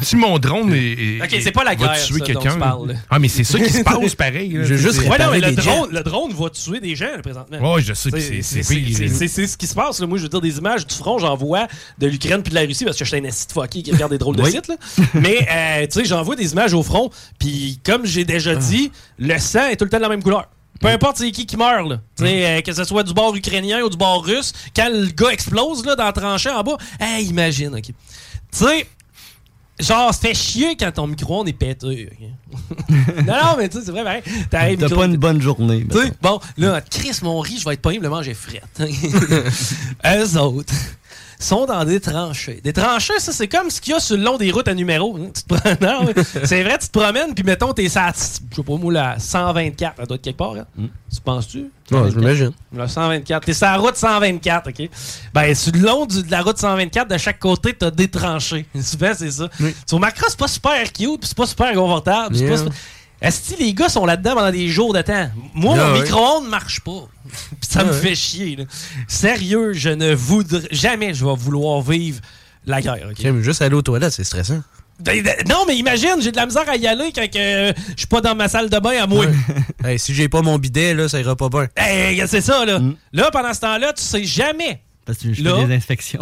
Si, mon drone est. est- Ok, c'est pas la va guerre, tuer ça, quelqu'un. dont tu parles, là. Ah, mais c'est ça qui se passe pareil. là. Je veux juste Ouais, non, mais le drone, le drone va tuer des gens, là, présentement. Ouais, je sais, C'est- ce qui se passe. là. Moi, je veux dire, des images du front, j'en vois de l'Ukraine puis de la Russie parce que je suis un esti de fucké qui regarde des drôles de sites. là. Mais, euh, tu sais, j'en vois des images au front. Puis, comme j'ai déjà dit, le sang est tout le temps de la même couleur. Peu importe c'est qui qui meurt, là. Euh, que ce soit du bord ukrainien ou du bord russe, quand le gars explose là, dans la tranchée en bas, hey, imagine, OK. Tu sais, genre, ça fait chier quand ton micro-ondes est pété. ok? non, non, mais tu sais, c'est vrai, ben, t'arrives, T'as micro- pas une bonne journée. tu sais, bon, là, Chris, mon riz, je vais être pas manger fret. Eux autres sont dans des tranchées. Des tranchées, ça, c'est comme ce qu'il y a sur le long des routes à numéro. hein. Tu oui. c'est vrai, tu te promènes, puis mettons, t'es à, je sais pas moi, la 124. Elle doit être quelque part, hein? Tu penses-tu? Ouais, je m'imagine. La 124. T'es sur la route 124, OK? Ben, sur le long du- de la route 124, de chaque côté, t'as des tranchées. Souvent, c'est ça. Tu remarqueras, c'est pas super cute, puis c'est pas super confortable. Yeah. pas super- Est-ce que les gars sont là-dedans pendant des jours de temps? Moi, Ah mon micro-ondes marche pas. Ça Ah me ouais. fait chier. là. Sérieux, je ne voudrais jamais je vais vouloir vivre la guerre. Juste aller aux toilettes, c'est stressant. Non, mais imagine, j'ai de la misère à y aller quand que, je suis pas dans ma salle de bain à moi. Hey, si j'ai pas mon bidet, là, ça ira pas bien. Hey, c'est ça, là. Là, pendant ce temps-là, tu sais jamais. Parce que je Là. fais des inspections.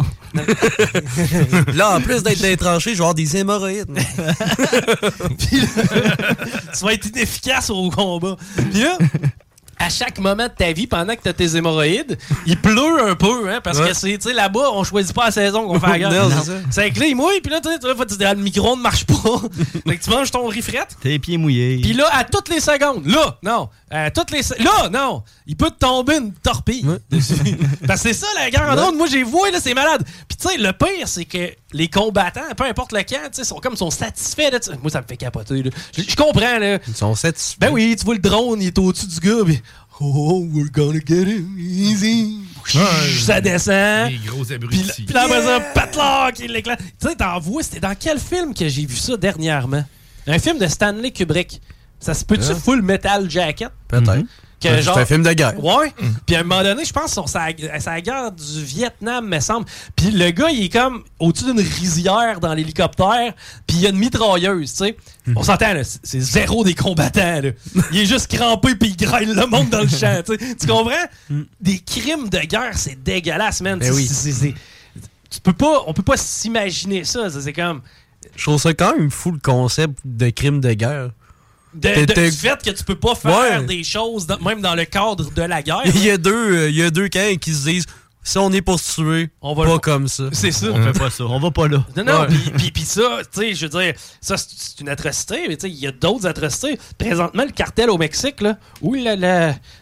là, en plus d'être tranchées, je vais avoir des hémorroïdes. tu vas être inefficace au combat. Puis là, à chaque moment de ta vie, pendant que tu as tes hémorroïdes, il pleut un peu, hein, parce Ouais. que c'est, tu sais, là-bas, on choisit pas la saison qu'on fait la guerre. Non, c'est que là, il mouille, puis là, tu sais, le micro ne marche pas. fait que tu manges ton rifrette. Tes pieds mouillés. Puis là, à toutes les secondes, là, non, à toutes les là, non, il peut te tomber une torpille. Parce que c'est ça, la en Ouais. Moi, j'ai vu, là, c'est malade. Puis tu sais, le pire, c'est que les combattants, peu importe le camp, tu sais, sont comme sont satisfaits de ça. Moi, ça me fait capoter, là. Je je comprends, là. Ils sont satisfaits. Ben oui, tu vois le drone, il est au-dessus du gars, puis oh, we're gonna get him easy. Ça descend. Les gros Puis abrutis. là- puis là, après ça, Patlock, il l'éclate. Tu sais, t'en vois, c'était dans quel film que j'ai vu ça dernièrement? Un film de Stanley Kubrick. Ça se peut-tu Ah. full metal jacket? Peut-être. Que Ouais, genre- C'est un film de guerre. Ouais. Puis à un moment donné, je pense que c'est la guerre du Vietnam, me semble. Puis le gars, il est comme au-dessus d'une rizière dans l'hélicoptère. Puis il y a une mitrailleuse, tu sais. On s'entend, là. c'est- zéro des combattants, là. Il est juste crampé puis il graille le monde dans le champ, tu sais. Tu comprends? Des crimes de guerre, c'est dégueulasse, man. Ben oui. c'est- tu peux pas, on peut pas s'imaginer ça. ça, C'est comme... Je trouve ça quand même fou le concept de crime de guerre. De, de- du fait que tu peux pas faire Ouais. des choses, dans- même dans le cadre de la guerre. Il y a deux, euh, il y a deux camps qui se disent si on est pour se tuer, On va pas le- comme ça. C'est ça. On fait pas ça. On va pas là. Non, non, puis- puis ça, tu sais, je veux dire, ça, c'est une atrocité, mais tu sais, il y a d'autres atrocités. Présentement, le cartel au Mexique, là, où là,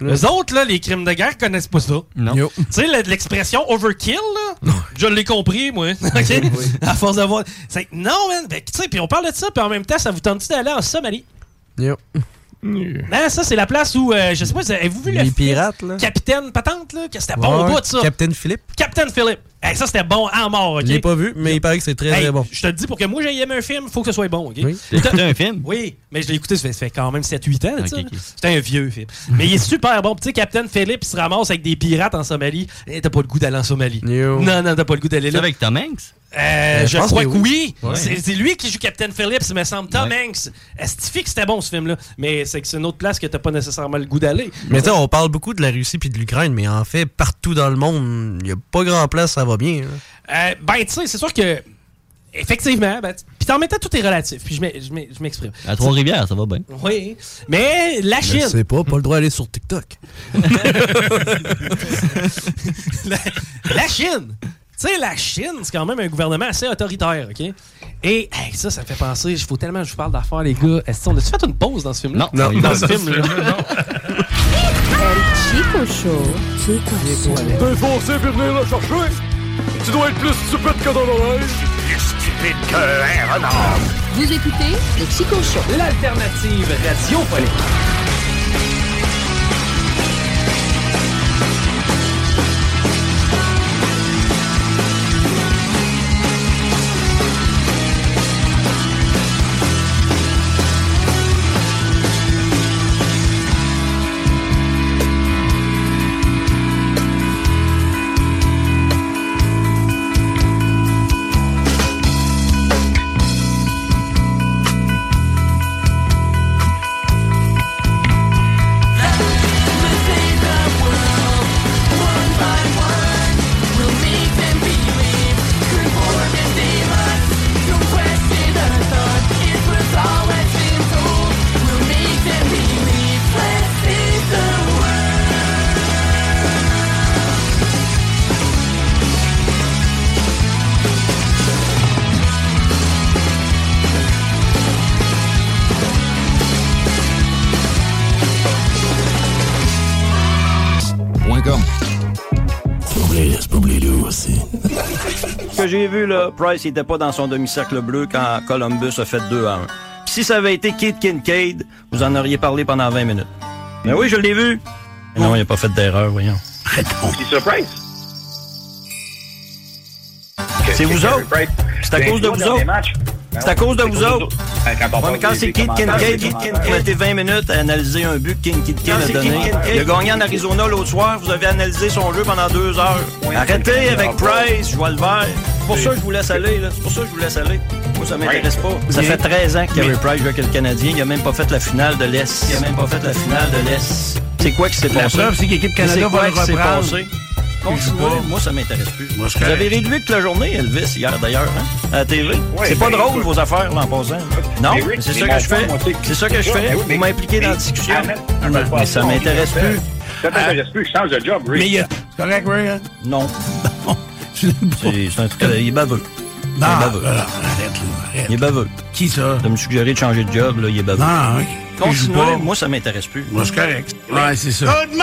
les autres, là, les crimes de guerre connaissent pas ça. Non. Tu sais, la- l'expression overkill, là, je l'ai compris, moi. OK? À force d'avoir. Non, man. ben, Tu sais, puis on parle de ça, puis en même temps, ça vous tente d'aller en Somalie? Yo. Hein, ça, c'est la place où, euh, je sais pas, avez-vous vu le Les film pirates, là? Capitaine Patente, là? Que c'était bon au bout de ça. Captain Philippe. Captain Philip. Hey, ça, c'était bon à mort, OK? Je l'ai pas vu, mais il paraît que c'est très Hey, très bon. Je te le dis, pour que moi j'aille aimer un film, il faut que ce soit bon, OK? Oui. T'as écouté un film? Oui, mais je l'ai écouté, ça fait, ça fait quand même 7-8 ans. C'est un vieux film. mais il est super bon. Tu sais, Captain Philip, il se ramasse avec des pirates en Somalie. Eh, t'as pas le goût d'aller en Somalie. Yo. Non, non, t'as pas le goût d'aller C'est là. avec Tom Hanks? Euh, je je pense crois que oui. oui. Ouais. C'est lui qui joue Captain Phillips, il me semble. Tom Ouais. Hanks. Est-ce que c'était bon ce film-là? Mais c'est que c'est une autre place que t'as pas nécessairement le goût d'aller. Mais tu sais, on parle beaucoup de la Russie puis de l'Ukraine, mais en fait, partout dans le monde, il n'y a pas grand place, ça va bien. hein. Euh, ben, tu sais, c'est sûr que. Effectivement. Ben, puis en même temps, tout est relatif. Puis je m'ex- je m'ex- je m'exprime. À Trois-Rivières, ça va bien. Oui. Mais la Je Chine. sais pas, pas le droit d'aller sur TikTok. la, la Chine. Tu sais, la Chine, c'est quand même un gouvernement assez autoritaire, OK? Et hey, ça, ça me fait penser, il faut tellement que je vous parle d'affaires, les gars. Est-ce qu'on a-tu fait une pause dans ce film-là? Non, dans, non, ce film-là. Chico Show. Chico Show. T'es forcé venir le chercher? Tu dois être plus stupide que dans l'oreille. Plus stupide qu'un renard. Vous écoutez le Chico Show. L'alternative radiophonique. J'ai vu, là, Price n'était pas dans son demi-cercle bleu quand Columbus a fait 2 à 1. Puis si ça avait été Keith Kincaid, vous en auriez parlé pendant 20 minutes. Mais oui, je l'ai vu. Mais non, il n'a pas fait d'erreur, voyons. C'est surprise. C'est vous autres. C'est à cause de vous autres. C'est à cause de vous autres. Quand mais c'est Kid Kincaid, vous mettez 20 minutes à analyser un but que Kid Kincaid a donné. Il a gagné en Arizona l'autre soir, vous avez analysé son jeu pendant deux heures. Arrêtez avec Price, je vois le vert. C'est pour ça que je vous laisse aller. C'est pour ça que je vous laisse aller. Moi, ça m'intéresse pas. Ça fait 13 ans que Carey Price joue avec le Canadien. Il a même pas fait la finale de l'Est. Il a même pas fait la finale de l'Est. C'est quoi qui s'est La passé? preuve, c'est que l'équipe Canada va le qui s'est reprendre. Continuez. Moi, ça m'intéresse plus. Moi, Vous avez réduit toute la journée, Elvis, hier, d'ailleurs, hein, à la TV. Ouais, c'est pas ben, drôle, écoute. vos affaires, là, en passant. Non, Rick, c'est ça que je fais. c'est- ça que je fais. Oui, Vous m'impliquez dans la mais- discussion. Me Mais ça m'intéresse plus. Ça t'intéresse plus, je change de job, Rick. Mais il y a- C'est correct, Ray? hein? Non. C'est un truc, il est baveux. Il est Non, baveux. non, arrête, là, arrête. Il est baveux. Qui ça? De me suggérer de changer de job, là, il est baveux. Non. Je joue Continuez, moi, ça m'intéresse plus. Moi, c'est correct. Ouais, c'est ça. Good morning,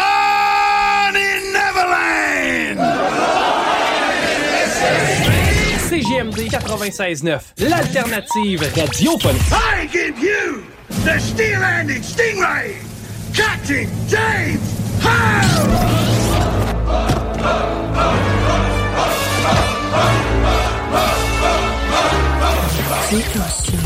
CGMD 96.9, l'alternative radiophonique. I give you the steel-handed stingray, Captain James OK!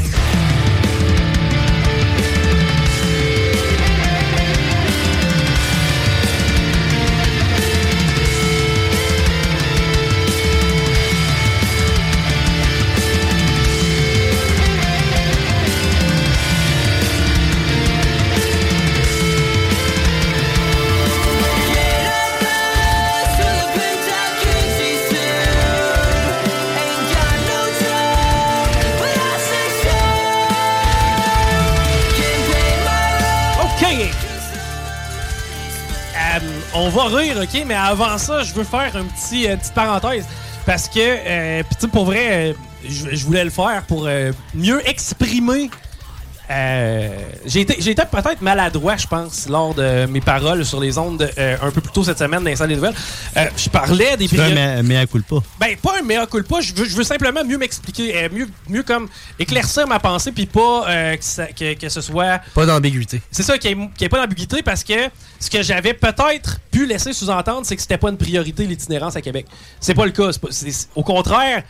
On va rire, OK? Mais avant ça, je veux faire un petit, une petite parenthèse. Parce que, euh, pour vrai, euh, je, je voulais le faire pour euh, mieux exprimer. Euh, j'ai été, j'ai été peut-être maladroit, je pense, lors de mes paroles sur les ondes euh, un peu plus tôt cette semaine dans les salles des nouvelles. Euh, je parlais des fais un mea- culpa? ben, pas un mea culpa, je veux, je veux simplement mieux m'expliquer, euh, mieux, mieux comme éclaircir ma pensée, puis pas euh, que, ça- que- que ce soit. Pas d'ambiguïté. C'est ça, qu'il n'y ait, pas d'ambiguïté, parce que ce que j'avais peut-être pu laisser sous-entendre, c'est que c'était pas une priorité l'itinérance à Québec. C'est pas le cas. pas- au contraire,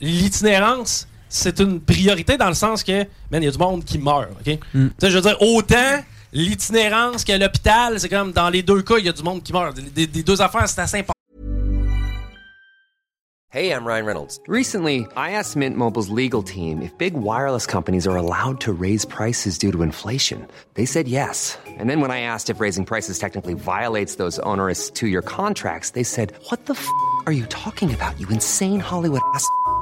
l'itinérance, c'est une priorité dans le sens que, man, il y a du monde qui meurt, OK? Mm. Tu sais, je veux dire, autant l'itinérance que l'hôpital, c'est comme dans les deux cas, il y a du monde qui meurt. Des, des deux affaires, c'est assez important. Hey, I'm Ryan Reynolds. Recently, I asked Mint Mobile's legal team if big wireless companies are allowed to raise prices due to inflation. They said yes. And then when I asked if raising prices technically violates those onerous two year contracts, they said, What the f are you talking about, you insane Hollywood ass?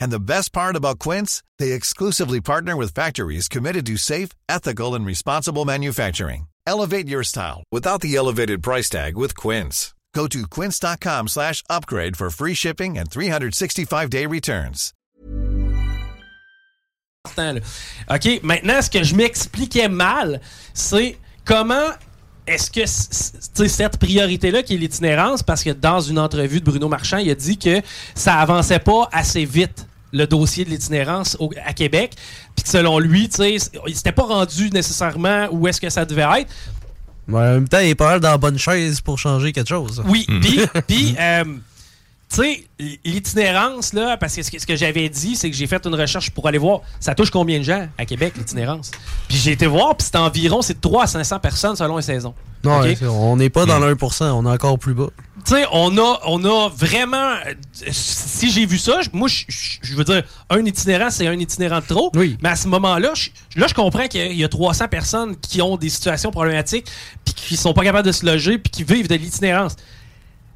And the best part about Quince, they exclusively partner with factories committed to safe, ethical, and responsible manufacturing. Elevate your style without the elevated price tag with Quince. Go to quince.com slash upgrade for free shipping and 365-day returns. OK, maintenant, ce que je m'expliquais mal, c'est comment est-ce que cette priorité-là qui est l'itinérance, parce que dans une entrevue de Bruno Marchand, il a dit que ça avançait pas assez vite le dossier de l'itinérance au- à Québec, puis selon lui, tu sais, il s'était pas rendu nécessairement où est-ce que ça devait être. Mais en même temps, il est pas mal dans la bonne chaise pour changer quelque chose. Oui, puis, puis, euh, tu sais, l'itinérance, là, parce que ce que, ce que j'avais dit, c'est que j'ai fait une recherche pour aller voir, ça touche combien de gens à Québec, l'itinérance? Puis j'ai été voir, puis c'est environ, c'est de 3 à 500 personnes selon les saisons. Non, on n'est pas dans le 1%, on est encore plus bas. Tu sais, on a, on a vraiment. Si j'ai vu ça, moi, je- veux dire, un itinérant, c'est un itinérant de trop. Mais à ce moment-là, là, je comprends qu'il y a- il y a 300 personnes qui ont des situations problématiques, puis qui sont pas capables de se loger, puis qui vivent de l'itinérance.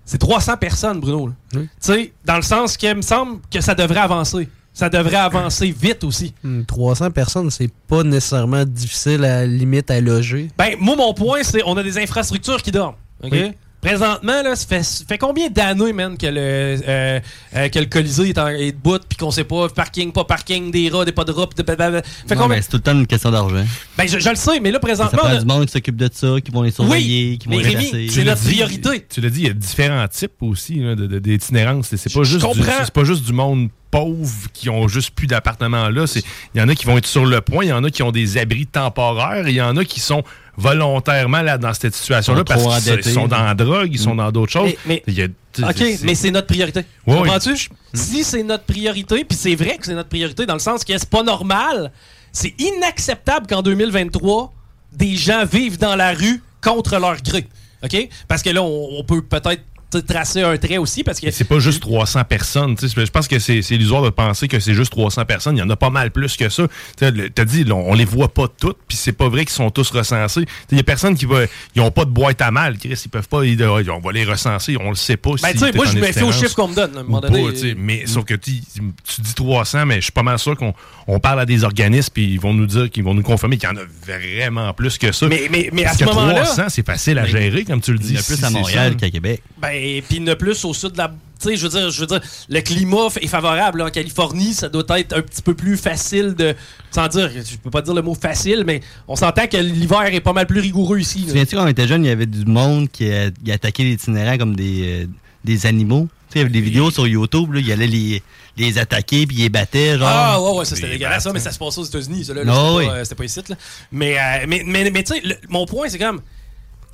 C'est 300 personnes, Bruno. Tu sais, dans le sens qu'il me semble que ça devrait avancer. Ça devrait avancer vite aussi. Hmm, 300 personnes, c'est pas nécessairement difficile à limite à loger. Ben, moi, mon point, c'est on a des infrastructures qui dorment. OK? Oui. Présentement, là, ça fait, ça fait combien d'années, man, que le, euh, euh, que le Colisée est, en, est debout, puis qu'on sait pas, parking, pas parking, des rats, des pas de rats, pis de- blablabla. Fait combien- c'est tout le temps une question d'argent. Ben, je, je le sais, mais là, Ça présentement, prend on a- du monde qui s'occupe de ça, qui vont les surveiller, qui vont mais les Rémi, c'est notre priorité. Tu l'as dit, il y a différents types aussi là, de- de- d'itinérance. C'est pas, Je juste du- pas juste du monde pauvre qui ont juste plus d'appartements là. C'est- Il y en a qui vont être sur le point, il y en a qui ont des abris temporaires, et il y en a qui sont volontairement là dans cette situation-là parce qu'ils sont dans la drogue, ils sont dans d'autres choses. Mais- a- OK, c'est- mais c'est notre priorité. Ouais, Comprends-tu? oui. Si c'est notre priorité, puis c'est vrai que c'est notre priorité dans le sens que c'est pas normal, c'est inacceptable qu'en 2023, des gens vivent dans la rue contre leur gré. OK? Parce que là, on, on peut peut-être tracer un trait aussi parce que C'est pas juste 300 personnes. tu sais. Je pense que c'est illusoire de penser que c'est juste 300 personnes. Il y en a pas mal plus que ça. Tu sais, le- T'as dit, on les voit pas toutes, puis c'est pas vrai qu'ils sont tous recensés. Tu sais, Il y a personne qui va. Ils ont pas de boîte à mal, Chris. Ils peuvent pas. ils- on va les recenser. On le sait pas. Ben, si tu sais, t'es moi, je me aux itinérance chiffres qu'on me donne, à un moment donné. pas. Mais sauf que tu tu dis 300, mais je suis pas mal sûr qu'on on parle à des organismes, puis ils vont nous dire, qu'ils vont nous confirmer qu'il y en a vraiment plus que ça. Mais- mais- mais à Parce ce que moment-là- 300, c'est facile à gérer, comme tu le dis. Il y en a plus Si à Montréal qu'à Québec. Ben, puis ne plus au sud de la. Tu sais, je veux dire, je veux dire, le climat est favorable. là. En Californie, ça doit être un petit peu plus facile de. Sans dire, je peux pas dire le mot facile, mais on s'entend que l'hiver est pas mal plus rigoureux ici. Tu souviens-tu, quand on était jeune, il y avait du monde qui, a- qui attaquait les itinérants comme des, euh, des animaux? Tu sais, il y avait des vidéos sur YouTube, là, il allait les, les attaquer puis ils les battait, genre. Ah, ouais, ouais, ça c'était dégueulasse, ça, mais ça se passait aux États-Unis, ça, là. là, Ah, c'était oui. pas, euh, c'était pas ici, là. Mais, euh, mais, mais, mais tu sais, mon point, c'est comme.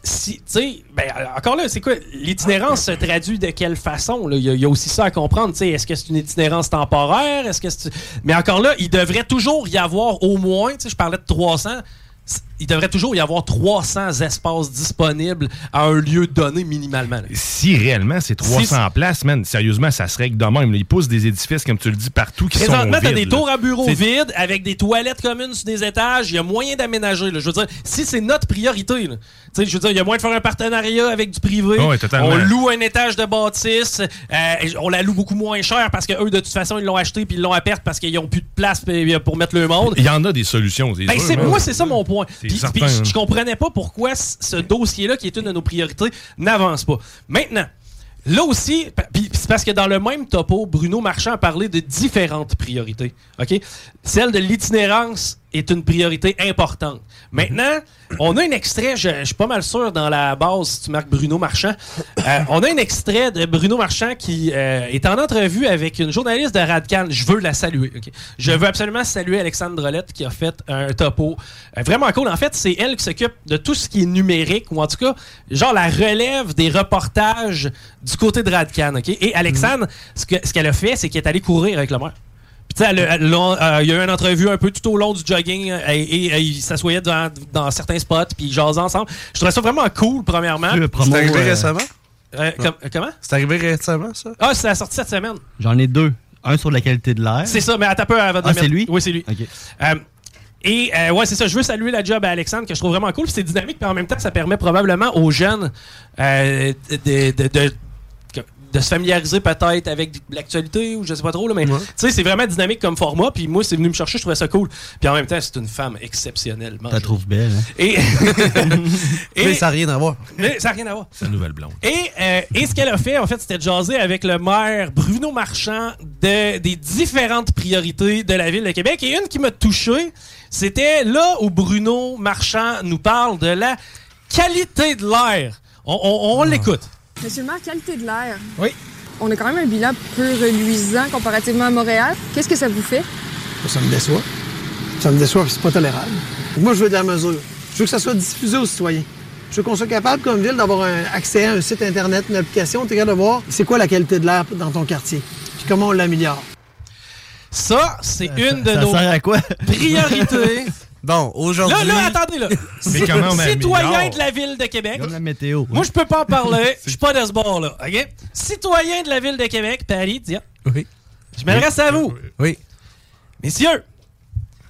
Si, tu sais, ben, encore là, c'est quoi? L'itinérance se traduit de quelle façon? Il y, a- aussi ça à comprendre. Est-ce que c'est une itinérance temporaire? Est-ce que Mais encore là, il devrait toujours y avoir au moins, je parlais de 300, c- il devrait toujours y avoir 300 espaces disponibles à un lieu donné minimalement. là. Si réellement c'est 300 Si- places, man, sérieusement, ça se règle de même. Ils poussent des édifices, comme tu le dis, partout qui sont Présentement, t'as des tours à bureaux vides avec des toilettes communes sur des étages. Il y a moyen d'aménager. Je veux dire, si c'est notre priorité, là. Je veux dire, il y a moyen de faire un partenariat avec du privé. On loue un étage de bâtisse. euh, on la loue beaucoup moins cher parce que eux, de toute façon, ils l'ont acheté puis ils l'ont à perte parce qu'ils n'ont plus de place p- pour mettre le monde. Il y en a des solutions. Ben, sûr, moi, c'est ça mon point. C'est certain, je hein. je comprenais pas pourquoi ce dossier-là, qui est une de nos priorités, n'avance pas. Maintenant, là aussi, c'est parce que dans le même topo, Bruno Marchand a parlé de différentes priorités. OK? Celle de l'itinérance est une priorité importante. Maintenant, on a un extrait, je, suis pas mal sûr dans la base, si tu marques Bruno Marchand, euh, on a un extrait de Bruno Marchand qui euh, est en entrevue avec une journaliste de Radcan. Je veux la saluer. Je veux absolument saluer Alexandre Drolette qui a fait un topo euh, vraiment cool. En fait, c'est elle qui s'occupe de tout ce qui est numérique, ou en tout cas, genre la relève des reportages du côté de Radcan. Et Alexandre, ce qu'elle a fait, c'est qu'elle est allée courir avec le maire. Elle elle euh, il y a eu une entrevue un peu tout au long du jogging euh, et, et- et ils s'assoyaient dans, dans certains spots puis ils jasaient ensemble. Je trouvais ça vraiment cool, premièrement. C'est arrivé euh, récemment? Euh, com- comment? C'est arrivé récemment, ça? Ah, c'est la sortie cette semaine. J'en ai deux. Un sur la qualité de l'air. C'est ça, mais un peu avant de Ah, c'est lui? Oui, c'est lui. OK. Et euh, ouais, c'est ça. Je veux saluer la job à Alexandre que je trouve vraiment cool. puis C'est dynamique, puis en même temps, ça permet probablement aux jeunes euh, de, de- de- de se familiariser peut-être avec l'actualité ou je sais pas trop là, mais tu sais c'est vraiment dynamique comme format puis moi c'est venu me chercher je trouvais ça cool puis en même temps c'est une femme exceptionnellement Tu la trouves belle, hein? et, Mais ça n'a rien à voir. mais ça n'a rien à voir Sa nouvelle blonde. et, euh, et ce qu'elle a fait, en fait, c'était de jaser avec le maire Bruno Marchand de, des différentes priorités de la ville de Québec. Et une qui m'a touché, c'était là où Bruno Marchand nous parle de la qualité de l'air. On, on- on l'écoute. Monsieur le maire, qualité de l'air. Oui. On a quand même un bilan peu reluisant comparativement à Montréal. Qu'est-ce que ça vous fait? Ça me déçoit. Ça me déçoit, c'est pas tolérable. Moi, je veux de la mesure. Je veux que ça soit diffusé aux citoyens. Je veux qu'on soit capable, comme ville, d'avoir un accès à un site Internet, une application, t'es capable de voir c'est quoi la qualité de l'air dans ton quartier, puis comment on l'améliore. Ça, c'est une de ça nos sert à quoi? priorités. Bon, aujourd'hui. Là, là, attendez, là. Mais comment on Citoyen de la ville de Québec. Comme la météo. Moi, je peux pas en parler. Je suis pas de ce bord-là. OK? Citoyen de la ville de Québec, Paris, tiens. Oui. Je m'adresse à vous. Oui. Messieurs,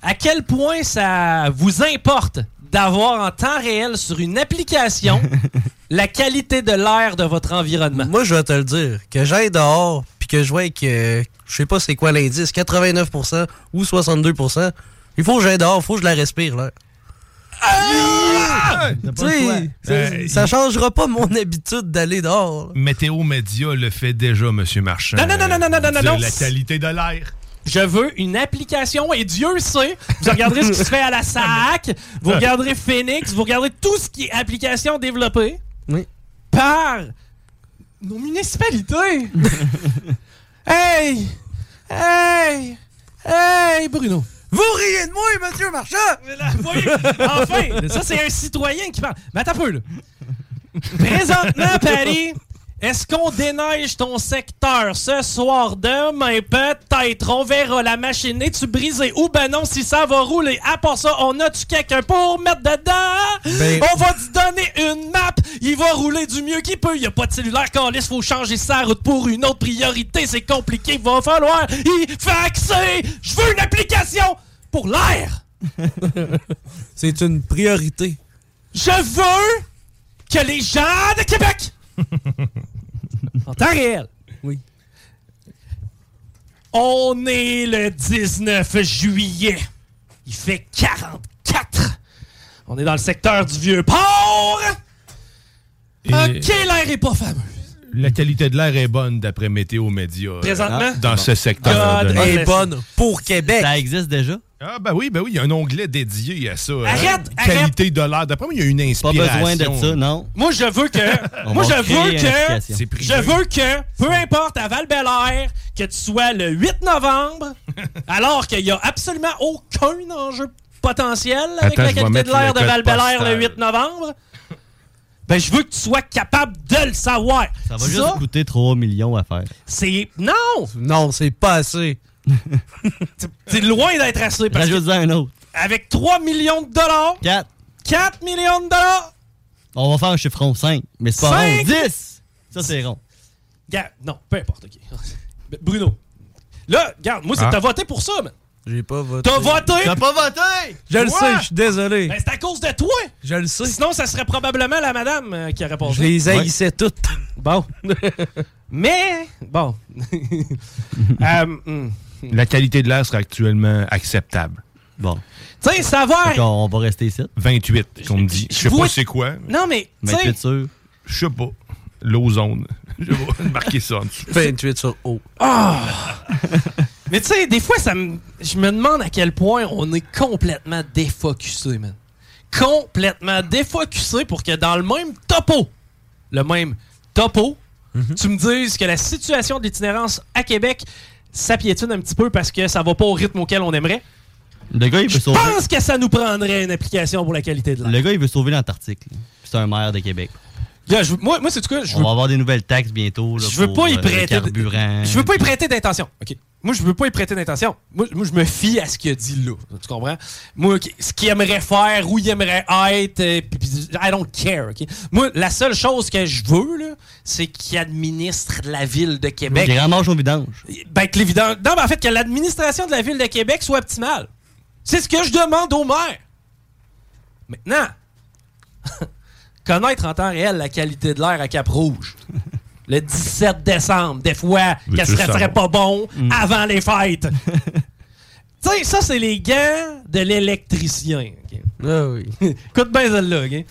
à quel point ça vous importe d'avoir en temps réel sur une application la qualité de l'air de votre environnement? Moi, je vais te le dire. Que j'aille dehors, puis que je vois que, je sais pas c'est quoi l'indice, 89% ou 62%, il faut que j'aille dehors, il faut que je la respire, là. Ah! Choix. ça- Euh, ça changera pas mon habitude d'aller dehors. là. Météo Média le fait déjà, Monsieur Marchand. Non, non, non, non, non, non, non, non. La qualité de l'air. Je veux une application et Dieu sait, vous regarderez ce qui se fait à la SAC, vous regarderez Phoenix, vous regarderez tout ce qui est application développée par nos municipalités. hey! Hey! Hey, Bruno! Vous riez de moi, monsieur Marchand! Mais là, voyez, enfin! Ça, c'est un citoyen qui parle. Mais attends un peu, là. Présentement, Paris, est-ce qu'on déneige ton secteur ce soir? Demain, peut-être. On verra la machine. Es-tu brisé ou ben non si ça va rouler? À part ça, on a-tu quelqu'un pour mettre dedans? Ben- On va te donner une map. Il va rouler du mieux qu'il peut. Il a pas de cellulaire. Calice, faut changer sa route pour une autre priorité. C'est compliqué. Il va falloir y faxer. Je veux une application pour l'air. C'est une priorité. Je veux que les gens de Québec, en temps réel, Oui. on est le 19 juillet. Il fait 44. On est dans le secteur du Vieux-Port. Et OK, l'air est pas fameux. La qualité de l'air est bonne d'après Météo Média. Présentement? Dans ce secteur. God de- bless. Elle est bonne pour Québec. Ça existe déjà? Ah, ben oui, ben oui, il y a un onglet dédié à ça. hein. Arrête, Qualité de l'air. D'après moi, il y a une Pas inspiration. besoin de ça, non. Moi, je veux que. Moi, je veux que. Je veux que, peu importe à val que tu sois le 8 novembre, alors qu'il n'y a absolument aucun enjeu potentiel avec Attends, la qualité de l'air de val postal. le 8 novembre, ben, je veux que tu sois capable de le savoir. Ça va juste coûter 3 millions à faire. c'est. Non! Non, c'est pas assez. C'est loin d'être assez. Parce que Rajoute-en un autre. avec 3 millions de dollars, 4. 4 millions de dollars, On va faire un chiffre rond 5. Mais c'est pas Cinq? rond. 10! Ça, c'est rond. Non, peu importe, ok. Bruno. Là, regarde, moi, c'est Ah. t'as voté pour ça, man. J'ai pas voté. T'as voté! T'as pas voté! Je le sais, je suis désolé. Ben, c'est à cause de toi! Je le sais. Sinon, ça serait probablement la madame euh, qui aurait passé. Je les haïssais toutes. Bon. Mais, bon. Euh, hmm. La qualité de l'air serait actuellement acceptable. Bon. Tu sais, ça va. On va rester ici. 28, qu'on me dit. Je sais pas c'est quoi. Non, mais, tu sais, 28 sûr. Je sais pas. L'ozone. Je vais marquer ça en dessous. 28 sur O. Ah! mais tu sais, des fois, ça me, je me demande à quel point on est complètement défocusé, man. Complètement défocusé pour que dans le même topo, le même topo, tu me dises que la situation de l'itinérance à Québec s'apiétine un petit peu parce que ça va pas au rythme auquel on aimerait. Le gars, il veut Je sauver. pense que ça nous prendrait une application pour la qualité de l'air. Le gars, il veut sauver l'Antarctique. C'est un maire de Québec. Je moi, moi c'est quoi? Je On veux, va avoir des nouvelles taxes bientôt. Là, je veux pour, pas y euh, prêter. Je veux pas y prêter d'intention. OK? Moi, je veux pas y prêter d'intention. Moi, moi, je me fie à ce qu'il a dit là. Tu comprends? Moi, ce qu'il aimerait faire, où il aimerait être, euh, pis- pis- I don't care. OK? Moi, la seule chose que je veux, là, c'est qu'il administre la ville de Québec. Qu'il ramasse au vidange. Ben, que l'évident. Non, mais en fait, que l'administration de la ville de Québec soit optimale. C'est ce que je demande au maire. Maintenant, connaître en temps réel la qualité de l'air à Cap-Rouge. Le 17 décembre, des fois, Veux-tu qu'elle serait, pas bon avant les fêtes. tu sais, ça, c'est les gants de l'électricien. ok? Ah oui. Écoute bien celle-là, OK?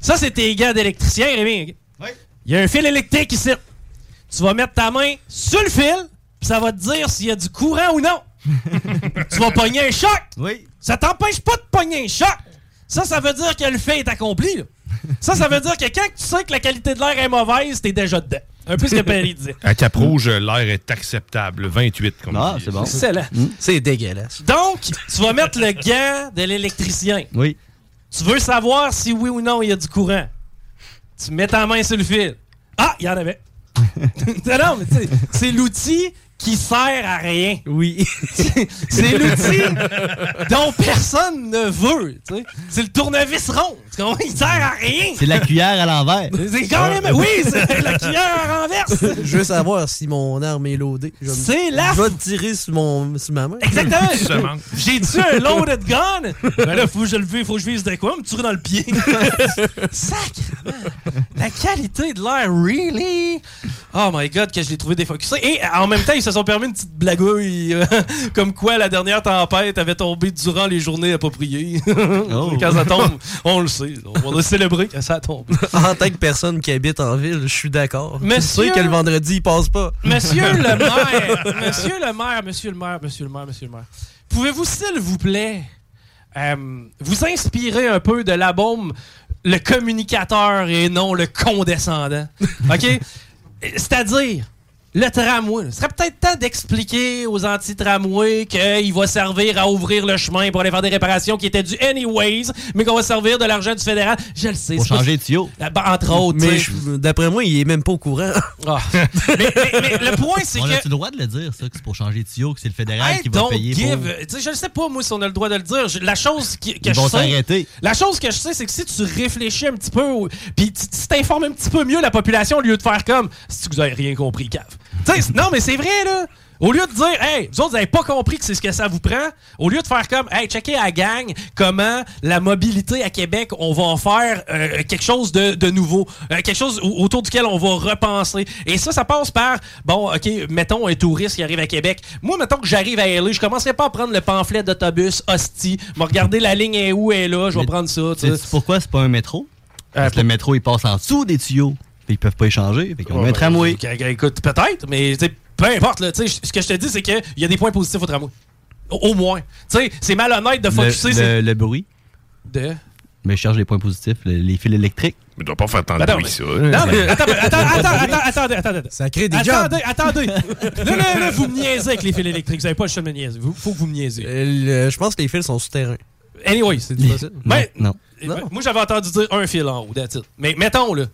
Ça, c'est tes gants d'électricien, Rémi. ok? Il y a un fil électrique ici. Tu vas mettre ta main sur le fil, puis ça va te dire s'il y a du courant ou non. tu vas pogner un choc. Oui. Ça t'empêche pas de pogner un choc. Ça, ça veut dire que le fait est accompli. là. Ça, ça veut dire que quand tu sais que la qualité de l'air est mauvaise, t'es déjà dedans. Un peu ce que Perry disait. À Cap-Rouge, l'air est acceptable. 28, comme Ah, dit. c'est bon. Excellent. C'est dégueulasse. Donc, tu vas mettre le gant de l'électricien. Oui. Tu veux savoir si oui ou non il y a du courant. Tu mets ta main sur le fil. Ah, il y en avait. non, non, mais tu sais, c'est l'outil qui sert à rien. Oui. C'est l'outil dont personne ne veut. tu sais. C'est le tournevis rond. Tu comprends? Il sert à rien. C'est la cuillère à l'envers. C'est quand même. Oui, c'est la cuillère à renverse. Je veux savoir si mon arme est loadée. C'est la Je vais tirer sur, mon, sur ma main. Exactement. J'ai-tu un loaded gun? Ben là, faut que je le vise, faut que je vise de quoi? Me tirer dans le pied. Sacrement. La qualité de l'air, really? Oh my god, que je l'ai trouvé défocusé. Et en même temps, ils se sont permis une petite blagouille. euh, comme quoi la dernière tempête avait tombé durant les journées appropriées. Quand ça tombe, on le sait. On a célébré quand ça tombe. en tant que personne qui habite en ville, je suis d'accord. C'est sûr que le vendredi, il passe pas. Monsieur le maire, monsieur le maire, monsieur le maire, monsieur le maire, monsieur le maire. Pouvez-vous, s'il vous plaît, euh, vous inspirer un peu de la bombe, le communicateur et non le condescendant? OK? C'est-à-dire, le tramway. Ce serait peut-être temps d'expliquer aux anti-tramways qu'il va servir à ouvrir le chemin pour aller faire des réparations qui étaient dues anyways, mais qu'on va servir de l'argent du fédéral. Je le sais. Pour changer de tuyau. Ah, ben, entre autres. Mais d'après moi, il est même pas au courant. Ah. mais, mais- mais le point, c'est On que. a-tu le droit de le dire, ça, que c'est pour changer de tuyau, que c'est le fédéral I qui va payer give. pour... Je ne sais pas, moi, si on a le droit de le dire. Je- la chose qui- que Ils je vont sais. s'arrêter. La chose que je sais, c'est que si tu réfléchis un petit peu, puis tu tu t'informes un petit peu mieux la population au lieu de faire comme si vous avez rien compris, cave. Non, mais c'est vrai, là. Au lieu de dire, hey, vous autres, vous avez pas compris que c'est ce que ça vous prend, au lieu de faire comme, hey, checkez à la gang comment la mobilité à Québec, on va en faire euh, quelque chose de, de nouveau, euh, quelque chose au- autour duquel on va repenser. Et ça, ça passe par, bon, OK, mettons un touriste qui arrive à Québec. Moi, mettons que j'arrive à LA, je commencerai pas à prendre le pamphlet d'autobus, hostie, me regarder la ligne est où elle est là, je vais prendre ça, tu sais. Sais-tu pourquoi c'est pas un métro? Parce que le métro, il passe en dessous des tuyaux. Ils peuvent pas échanger. Fait qu'on Ouais, met un ben, tramway. ok, ok, Écoute, peut-être, mais peu importe. Là, ce que je te dis, c'est qu'il y a des points positifs au tramway. Au, au moins. C'est malhonnête de Le, c'est- le, le bruit. De? Mais je cherche les points positifs. le- les fils électriques. Mais doit pas faire tant Ben de non, bruit, mais- ça. Non, mais attends, attends, attends, attends, attendez, attendez. Ça crée des attendez, jobs. Attendez, Là, là, là, vous me niaisez avec les fils électriques. Vous avez pas le choix de me niaiser. Vous- Faut que vous me niaisez. Euh, je pense que les fils sont souterrains. Anyway, c'est possible? Ben, non. euh, Moi, j'avais entendu dire un fil en haut, that's it. Mais mettons, là.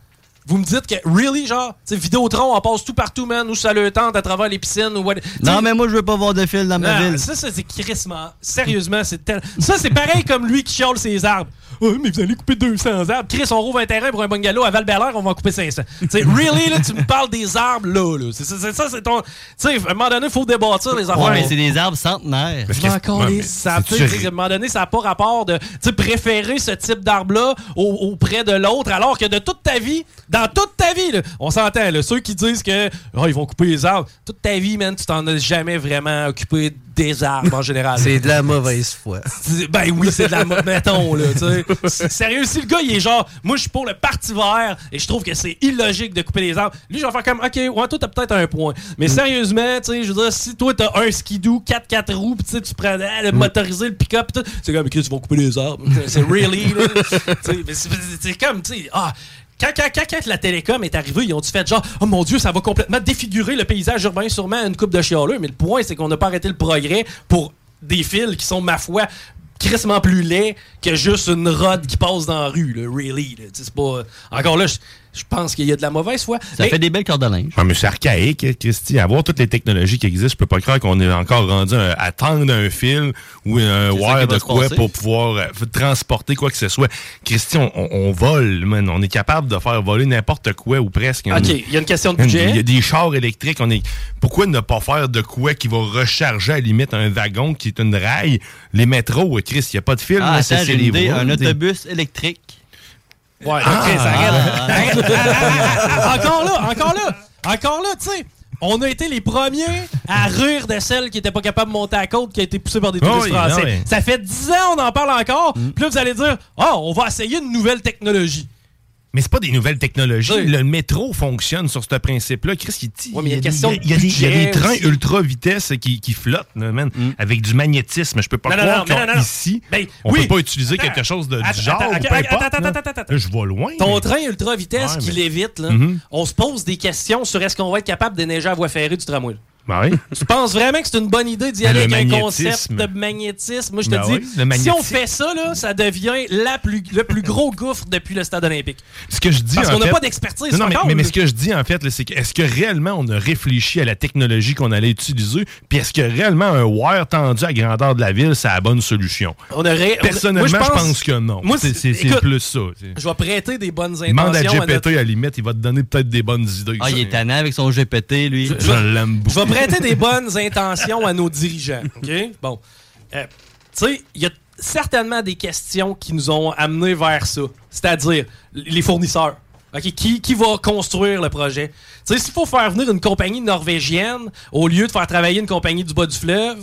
Vous me dites que, really, genre, tu Vidéotron, on passe tout partout, man, où ça le tente à travers les piscines ou what. Non, mais moi, je veux pas voir de fils dans ma ville. Ça, ça c'est crissement. Sérieusement, c'est tel... Ça, c'est pareil comme lui qui chiale ses arbres. Ouais, mais vous allez couper 200 arbres. Chris, on rouvre un terrain pour un bungalow à val on va en couper 500. Tu sais, really, là, tu me parles des arbres, là. là. C'est, c'est- c'est ça, c'est ton. Tu sais, à un moment donné, il faut débattre les affaires. Ouais, mais c'est des arbres centenaires. Je. Ça, tu sais, à un moment donné, ça n'a pas rapport de tu sais, préférer ce type d'arbre-là au- auprès de l'autre, alors que de toute ta vie, dans toute ta vie, là, on s'entend, là, ceux qui disent que oh, ils vont couper les arbres, toute ta vie, man, tu t'en as jamais vraiment occupé des arbres en général. C'est de la mauvaise foi. Ben oui, c'est de la mo- mettons là, tu sais. Sérieux, si le gars il est genre moi je suis pour le parti vert et je trouve que c'est illogique de couper les arbres. Lui je vais faire comme OK, ouais, toi t'as peut-être un point. Mais sérieusement, tu sais, je veux dire si toi t'as un skidoo 4 4 roues, pis tu sais tu prends ah, le motorisé, le pick-up tout, c'est comme OK, tu vas couper les arbres. c'est really là. C'est comme tu sais ah quand, la télécom est arrivée, ils ont fait genre Oh mon Dieu, ça va complètement défigurer le paysage urbain, sûrement une coupe de chialeux. Mais le point, c'est qu'on n'a pas arrêté le progrès pour des fils qui sont, ma foi, crissement plus laids que juste une rod qui passe dans la rue, là, really. pas... Encore là, je pense qu'il y a de la mauvaise foi. Ça Mais- fait des belles cordes à linge. Ah, mais c'est archaïque, hein, Christy. Avoir toutes les technologies qui existent, je peux pas croire qu'on est encore rendu à, à tendre un fil ou un wire de quoi pour pouvoir euh, transporter quoi que ce soit. Christy, on, on- on vole, man. On est capable de faire voler n'importe quoi ou presque. OK, il y a une question de budget. Il y a des chars électriques. On est... Pourquoi ne pas faire de quoi qui va recharger à la limite un wagon qui est une rail? Les métros, euh, Chris, il n'y a pas de fil. Ah, c'est- attends, c'est j'ai une les idée. voies, Un autobus électrique. Ouais, Ah, ok, ça arrête. ah, Arrête. Ah, encore là, encore là, encore là, tu sais. On a été les premiers à rire de celle qui était pas capable de monter à la côte, qui a été poussée par des touristes Oui, français. non, oui. Ça fait 10 ans, on en parle encore. Puis là, vous allez dire, ah, on va essayer une nouvelle technologie. Mais c'est pas des nouvelles technologies. Le métro fonctionne sur ce principe-là. Chris, il, Ouais, mais il y a des- question il y a des- il y a des budget trains ultra vitesse qui, qui flottent, man, avec du magnétisme. Je peux pas Non, croire non, mais non, non, non. qu'ici, Ben, on oui. peut pas utiliser Attends. quelque chose de, du Attends, genre. attends, je vais loin. Ton mais- train ultra vitesse Ouais, qui mais- l'évite, là, Mhm. on se pose des questions sur est-ce qu'on va être capable de neiger à voie ferrée du tramway. Ben oui. Tu penses vraiment que c'est une bonne idée d'y aller le avec un concept de magnétisme? Moi, je te Ben dis, oui, si on fait ça, là, ça devient la plus, le plus gros gouffre depuis le stade olympique. Ce que je dis, Parce qu'on n'a pas d'expertise Non, non, mais, mais- ce que je dis, en fait, c'est que est-ce que réellement on a réfléchi à la technologie qu'on allait utiliser, puis est-ce que réellement un wire tendu à grandeur de la ville, c'est la bonne solution? On aurait, on- Personnellement, moi, je pense que non. Moi, C'est- plus ça. Je vais prêter des bonnes Demande à intentions à GPT, notre- à la limite, il va te donner peut-être des bonnes idées. Ah, il est tannant avec son GPT, lui. Je, je l'aime beaucoup. Prêter des bonnes intentions à nos dirigeants. Bon. Euh, tu sais, il y a certainement des questions qui nous ont amenés vers ça. C'est-à-dire les fournisseurs. Qui, qui va construire le projet? Tu sais, s'il faut faire venir une compagnie norvégienne au lieu de faire travailler une compagnie du bas du fleuve,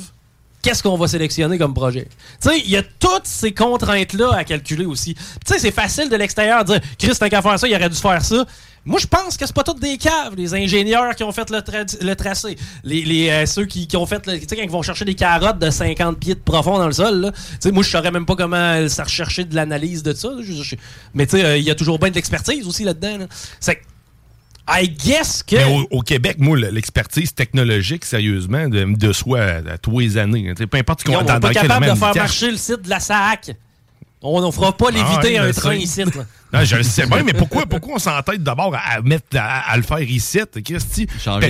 qu'est-ce qu'on va sélectionner comme projet? Tu sais, il y a toutes ces contraintes-là à calculer aussi. Tu sais, c'est facile de l'extérieur de dire Chris, tant qu'à faire ça, il aurait dû faire ça. Moi, je pense que c'est pas toutes des caves, les ingénieurs qui ont fait le, tra- le tracé. Les, euh, ceux qui, ont fait, tu sais, quand vont chercher des carottes de 50 pieds de profond dans le sol. Tu moi, je saurais même pas comment ça rechercher de l'analyse de ça. mais tu sais, euh, il y a toujours bien de l'expertise aussi là-dedans. I guess que. Mais au, au Québec, moi, le- l'expertise technologique, sérieusement, de, de soi à, à tous les années. Sais, Peu importe qu'on pas quel capables de faire marcher le site de la SAC. On ne fera pas Ah léviter ouais, un train ici. là. Non, je le sais bien, mais pourquoi, pourquoi on s'entête d'abord à, mettre à, à le faire ici? Christy,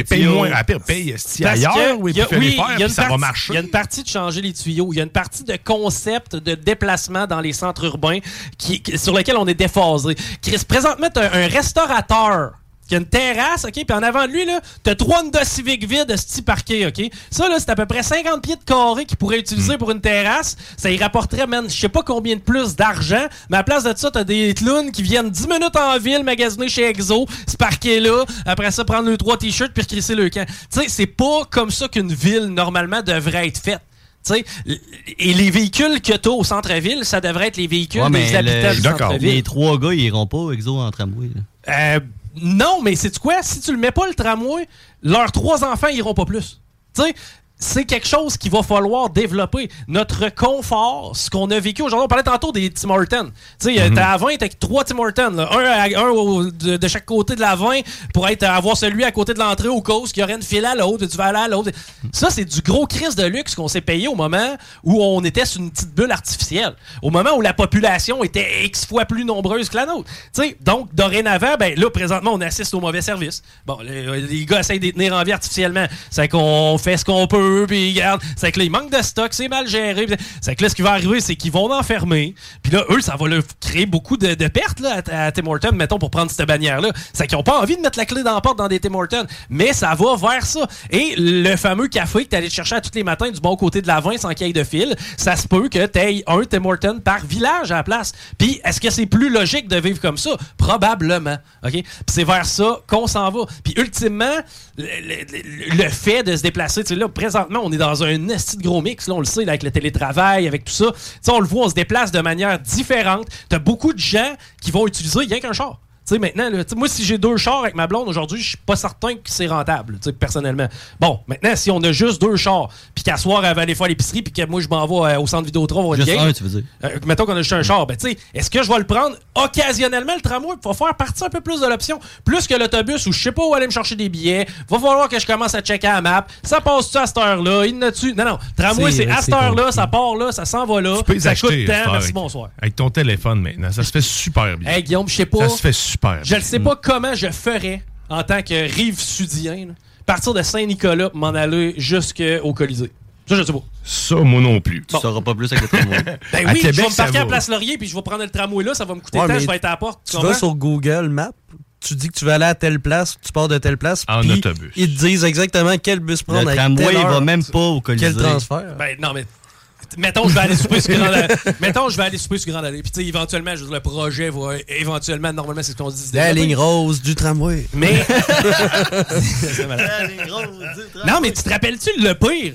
paye, moins, à pire, paye esti, Parce ailleurs, que oui, il y a- puis fais les oui, faire, il y a puis une ça va marcher. Il y a une partie de changer les tuyaux. Il y a une partie de concept de déplacement dans les centres urbains qui, qui- sur lequel on est déphasé. Chris, présentement, t'as un restaurateur qui a une terrasse, OK? Puis en avant de lui, là, t'as trois Honda Civic vides sti parqués, OK? Ça, là, c'est à peu près 50 pieds de carré qu'il pourrait utiliser pour une terrasse. Ça y rapporterait, man, je sais pas combien de plus d'argent, mais à la place de ça, t'as des clowns qui viennent 10 minutes en ville magasiner chez Exo, se parquer là, après ça, prendre le trois t-shirts puis recrisser le camp. Tu sais, c'est pas comme ça qu'une ville, normalement, devrait être faite. Tu sais, l- et les véhicules que t'as au centre-ville, ça devrait être les véhicules Ouais, des habitants du le- centre-ville. les trois gars, ils iront pas exo en tramway. là. Euh, non, mais c'est quoi? Si tu le mets pas le tramway, leurs trois enfants iront pas plus. Tu c'est quelque chose qu'il va falloir développer. Notre confort, ce qu'on a vécu aujourd'hui, on parlait tantôt des Tim Hortons. Tu sais, Mhm. t'as à 20, t'as trois Tim Hortons. là. Un, à- un au- de, de chaque côté de la 20 pour être, avoir celui à côté de l'entrée au cause qui aurait une file à l'autre, tu vas aller à l'autre. Ça, c'est du gros crise de luxe qu'on s'est payé au moment où on était sur une petite bulle artificielle. Au moment où la population était X fois plus nombreuse que la nôtre. Tu sais, donc, dorénavant, ben là, présentement, on assiste au mauvais service. Bon, les, les gars essayent de les tenir en vie artificiellement. C'est qu'on fait ce qu'on peut, c'est que là, il manque de stock, c'est mal géré. C'est que là, ce qui va arriver, c'est qu'ils vont enfermer. Puis là, eux, ça va leur créer beaucoup de, pertes là, à, à Tim Hortons, mettons, pour prendre cette bannière-là. C'est qu'ils n'ont pas envie de mettre la clé dans la porte dans des Tim Hortons. Mais ça va vers ça. Et le fameux café que tu allais chercher à tous les matins du bon côté de la 20 sans qu'il de fil, ça se peut que tu aies un Tim Hortons par village à la place. Puis est-ce que c'est plus logique de vivre comme ça? Probablement. OK? Puis c'est vers ça qu'on s'en va. Puis ultimement, le, le- fait de se déplacer, tu sais, là, présentement, on est dans un esti de gros mix, là, on le sait, avec le télétravail, avec tout ça. On le voit, on se déplace de manière différente. T'as beaucoup de gens qui vont utiliser rien qu'un char. Tu sais, maintenant, là, moi, si j'ai deux chars avec ma blonde aujourd'hui, je suis pas certain que c'est rentable, tu sais, personnellement. Bon, maintenant, si on a juste deux chars, puis qu'à soir, elle va aller faire l'épicerie, puis que moi, je m'en vais euh, au centre Vidéotron voir une Juste un, tu veux dire? euh, mettons qu'on a juste un char, ben tu sais, est-ce que je vais le prendre occasionnellement le tramway pour faire partie un peu plus de l'option, plus que l'autobus où je sais pas où aller me chercher des billets, va falloir que je commence à checker la map, ça passe-tu à cette heure-là, il n'a tu Non non, tramway C'est- à cette heure-là, ça part là, ça s'en va là, Tu peux ça coûte faire merci avec- bonsoir. Avec ton téléphone maintenant. Ça se fait super bien. Hey Guillaume, je sais pas. Ça se fait super Je ne sais pas comment je ferais en tant que rive sudien, là, partir de Saint-Nicolas pour m'en aller jusqu'au Colisée. Ça, je sais pas. Ça, moi non plus. Tu sauras pas plus avec le tramway. Ben À oui, Québec, je vais me parquer à. Place Laurier puis je vais prendre le tramway là, ça va me coûter Ouais, tant, je vais être à la porte. Tu vas sur Google Maps, tu dis que tu vas aller à telle place, tu pars de telle place. En autobus. Ils te disent exactement quel bus prendre. Le tramway, il va même pas au Colisée. Quel transfert. Ben non, mais. Mettons, je vais aller souper sur Allée. Mettons, je vais aller souper sur Grande Allée. Puis, tu sais, éventuellement, je veux dire, le projet va éventuellement, normalement, c'est ce qu'on se dit. La ligne rose du tramway. Mais. C'est malade. Non, mais tu te rappelles-tu le pire?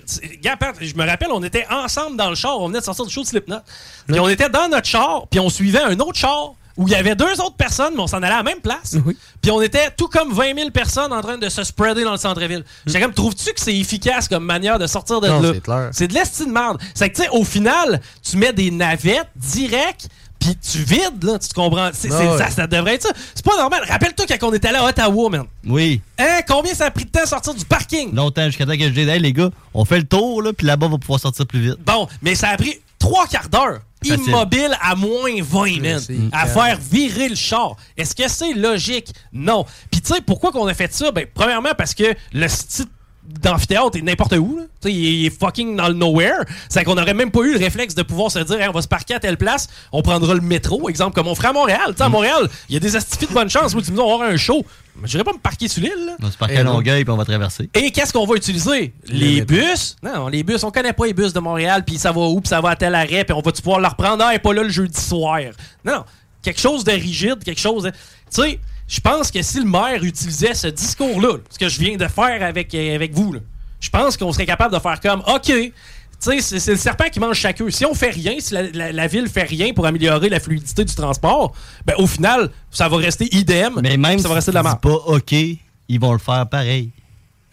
Pat, je me rappelle, on était ensemble dans le char. On venait de sortir du show de Slipknot. Puis on était dans notre char, puis on suivait un autre char où il y avait deux autres personnes, mais on s'en allait à la même place. Puis on était tout comme 20 000 personnes en train de se spreader dans le centre-ville. J'étais comme, trouves-tu que c'est efficace comme manière de sortir de Non, là? c'est clair. C'est de l'estime de merde. C'est que, tu sais, au final, tu mets des navettes direct, puis tu vides, là, tu te comprends? C'est- c'est- ouais. ça, ça devrait être ça. C'est pas normal. Rappelle-toi quand on était allé à Ottawa, man. Oui. Hein, combien ça a pris de temps à sortir du parking? Longtemps, jusqu'à temps que je dise, hey les gars, on fait le tour, là, puis là-bas, on va pouvoir sortir plus vite. Bon, mais ça a pris trois quarts d'heure. Facile. Immobile à moins 20, man. c'est À faire virer le char. Est-ce que c'est logique? Non. Puis tu sais, pourquoi qu'on a fait ça? Ben, premièrement, parce que le style d'amphithéâtre est n'importe où. là. Tu sais, il est- fucking dans le nowhere. C'est qu'on n'aurait même pas eu le réflexe de pouvoir se dire, Hey, on va se parquer à telle place, on prendra le métro, exemple, comme on ferait à Montréal. Tu sais, à Montréal, il y a des astifies de bonne chance. Moi, tu me dis, on va avoir un show. Mais je pas me parquer sur l'île. On va se parquer à Longueuil, puis on va traverser. Et qu'est-ce qu'on va utiliser? Les bus? Non, les bus, on connaît pas les bus de Montréal, puis ça va où, puis ça va à tel arrêt, puis on va-tu pouvoir le reprendre? Ah, elle est pas là le jeudi soir. Non, quelque chose de rigide, quelque chose de... Tu sais, je pense que si le maire utilisait ce discours-là, ce que je viens de faire avec, euh, avec vous, je pense qu'on serait capable de faire comme OK. tu sais, C'est le serpent qui mange chaque œuf. Si on fait rien, si la, la- la ville fait rien pour améliorer la fluidité du transport, ben, au final, ça va rester idem. Mais même ça va rester si de la pas OK, ils vont le faire pareil.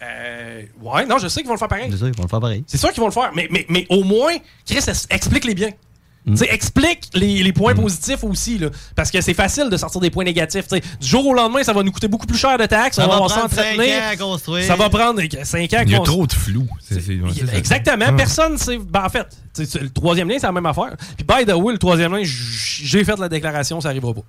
Euh, ouais, non, je sais qu'ils vont le faire pareil. C'est ça, ils vont le faire pareil. C'est sûr qu'ils vont le faire, mais, mais, mais au moins, Chris, es- explique-les bien. Mm. Explique les, les points positifs aussi, là, parce que c'est facile de sortir des points négatifs. Du jour au lendemain, ça va nous coûter beaucoup plus cher de taxes. Ça on va va prendre cinq s'entretenir. ans à construire. Ça va prendre 5 ans à Il y a trop de flou. C'est- c'est- ouais, c'est ça. Exactement. Ah. Personne sait. Ben, en fait, le troisième lien, c'est la même affaire. Puis, by the way, le troisième lien, j'ai fait la déclaration, ça arrivera pas.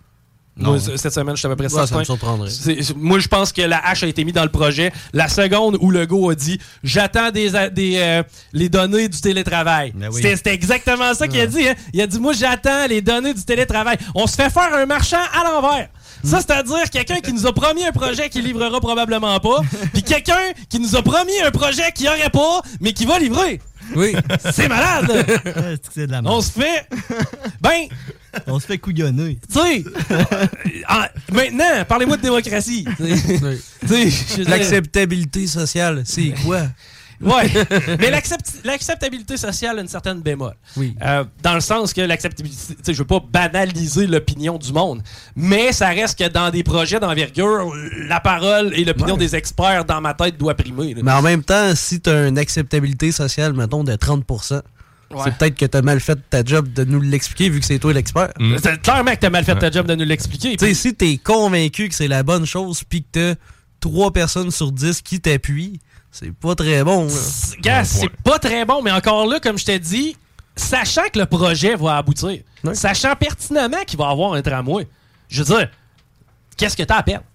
Non. Moi, c- cette semaine, je suis à peu près Ouais, ça certain. me surprendrait. Moi, je pense que la hache a été mise dans le projet. La seconde où le a dit J'attends des, a- des, euh, les données du télétravail. oui. C'était c'était exactement ça qu'il a dit. hein. Il a dit Moi, j'attends les données du télétravail. On se fait faire un marchand à l'envers. Ça, c'est-à-dire quelqu'un qui nous a promis un projet qu'il livrera probablement pas, puis quelqu'un qui nous a promis un projet qu'il n'y aurait pas, mais qui va livrer. Oui. C'est malade! Est-ce que c'est de la merde? On se fait. Ben, On se fait couillonner. tu sais, en- maintenant, parlez-moi de démocratie. Tu sais, L'acceptabilité sociale, c'est quoi? Ouais. Mais l'accept- l'acceptabilité sociale a une certaine bémol. Oui. Euh, dans le sens que l'acceptabilité, tu sais, je veux pas banaliser l'opinion du monde, mais ça reste que dans des projets d'envergure, la parole et l'opinion Ouais. des experts dans ma tête doit primer. là. Mais en même temps, si tu as une acceptabilité sociale, mettons, de 30 Ouais. c'est peut-être que tu as mal fait ta job de nous l'expliquer vu que c'est toi l'expert. C'est clairement que t'as mal fait ta job de nous l'expliquer. Tu sais, si t'es convaincu que c'est la bonne chose puis que t'as 3 personnes sur 10 qui t'appuient, c'est pas très bon. Gars, c'est pas très bon, mais encore là, comme je t'ai dit, sachant que le projet va aboutir, sachant pertinemment qu'il va avoir un tramway, je veux dire, qu'est-ce que t'as à perdre?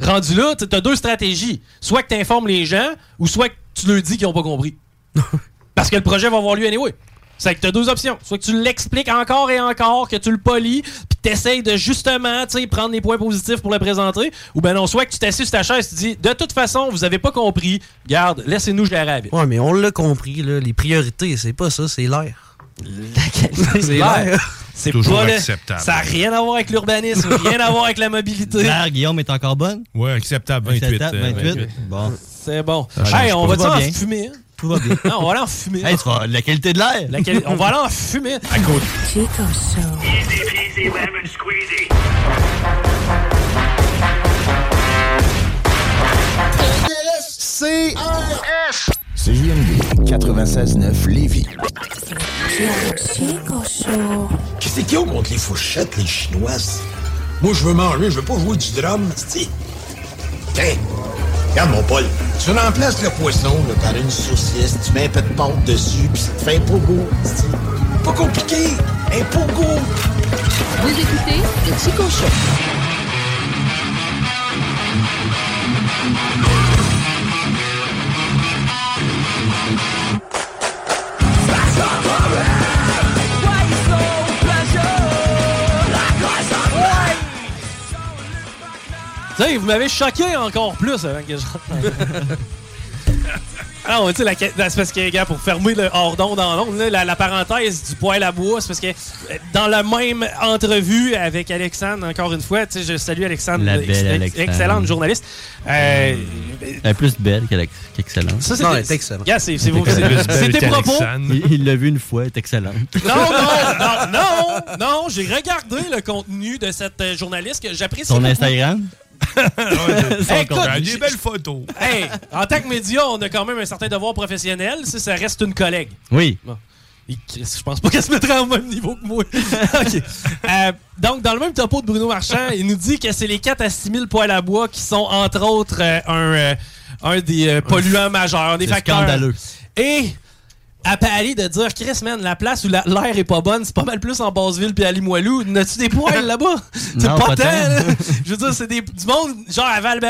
Rendu là, tu as deux stratégies. Soit que tu informes les gens, ou soit que tu leur dis qu'ils n'ont pas compris. Parce que le projet va avoir lieu anyway. C'est que tu as deux options. Soit que tu l'expliques encore et encore, que tu le polis, puis tu essayes de justement tu sais, prendre les points positifs pour le présenter, ou ben non, soit que tu t'assises sur ta chaise et tu dis de toute façon, vous avez pas compris, garde, laissez-nous gérer la vie. Ouais, mais on l'a compris, là, les priorités, c'est pas ça, c'est l'air. C'est l'air. C'est Toujours pas le- acceptable. Ça n'a rien à voir avec l'urbanisme, rien à voir avec la mobilité. Mère Guillaume est encore bonne? Ouais, acceptable, 28. Acceptable, euh, 28. Bon. C'est bon. Hey, on va va en fumer? hein? Tout va bien. Non, on va aller en fumer. Hey, tu vas- la qualité de l'air. La quali- On va aller en fumer. À côté. Chico Show. Easy peasy lemon squeezy. C CJMD 96.9 Lévis. Chico Show. Qu'est-ce ont contre les fourchettes, les chinoises? Moi, je veux manger, je veux pas jouer du drum, c'ti. Tiens, regarde mon Paul. Tu remplaces le poisson par une saucisse, tu mets un peu de pâte dessus, puis ça te fait un pogo. Pas compliqué, un pogo. Vous écoutez le Chico Show. Vous m'avez choqué encore plus avant que je rentre. Ah, tu sais, la- la- c'est parce que, gars, pour fermer le hors-don dans l'onde, là, la, la parenthèse du poêle à bois, c'est parce que euh, dans la même entrevue avec Alexandre, encore une fois, tu sais, je salue Alexandre, La belle ex- Alexandre. excellente journaliste. Euh, Elle est plus belle qu'excellente. ça, c'était- Non, elle est excellente. Gars, c'est c'est c'est- c'est tes propos. Il il l'a vu une fois, elle est excellente. Non, non, non, non, non, j'ai regardé le contenu de cette journaliste que j'apprécie. Son beaucoup. Instagram? Écoute, des belles photos. Hey, en tant que média, on a quand même un certain devoir professionnel. Si ça reste une collègue. Oui. Bon. Je pense pas qu'elle se mettrait au même niveau que moi. OK. Euh, donc, dans le même topo de Bruno Marchand, il nous dit que c'est les 4 à 6 000 poêles à bois qui sont, entre autres, euh, un, euh, un des euh, polluants majeurs, un des C'est facteurs. scandaleux. Et à Paris, de dire, Chris, man, la place où la- l'air est pas bonne, c'est pas mal plus en Basse-Ville puis à Limoilou. N'as-tu des poêles là-bas? C'est pas tant. Je veux dire, c'est des, du monde, genre à val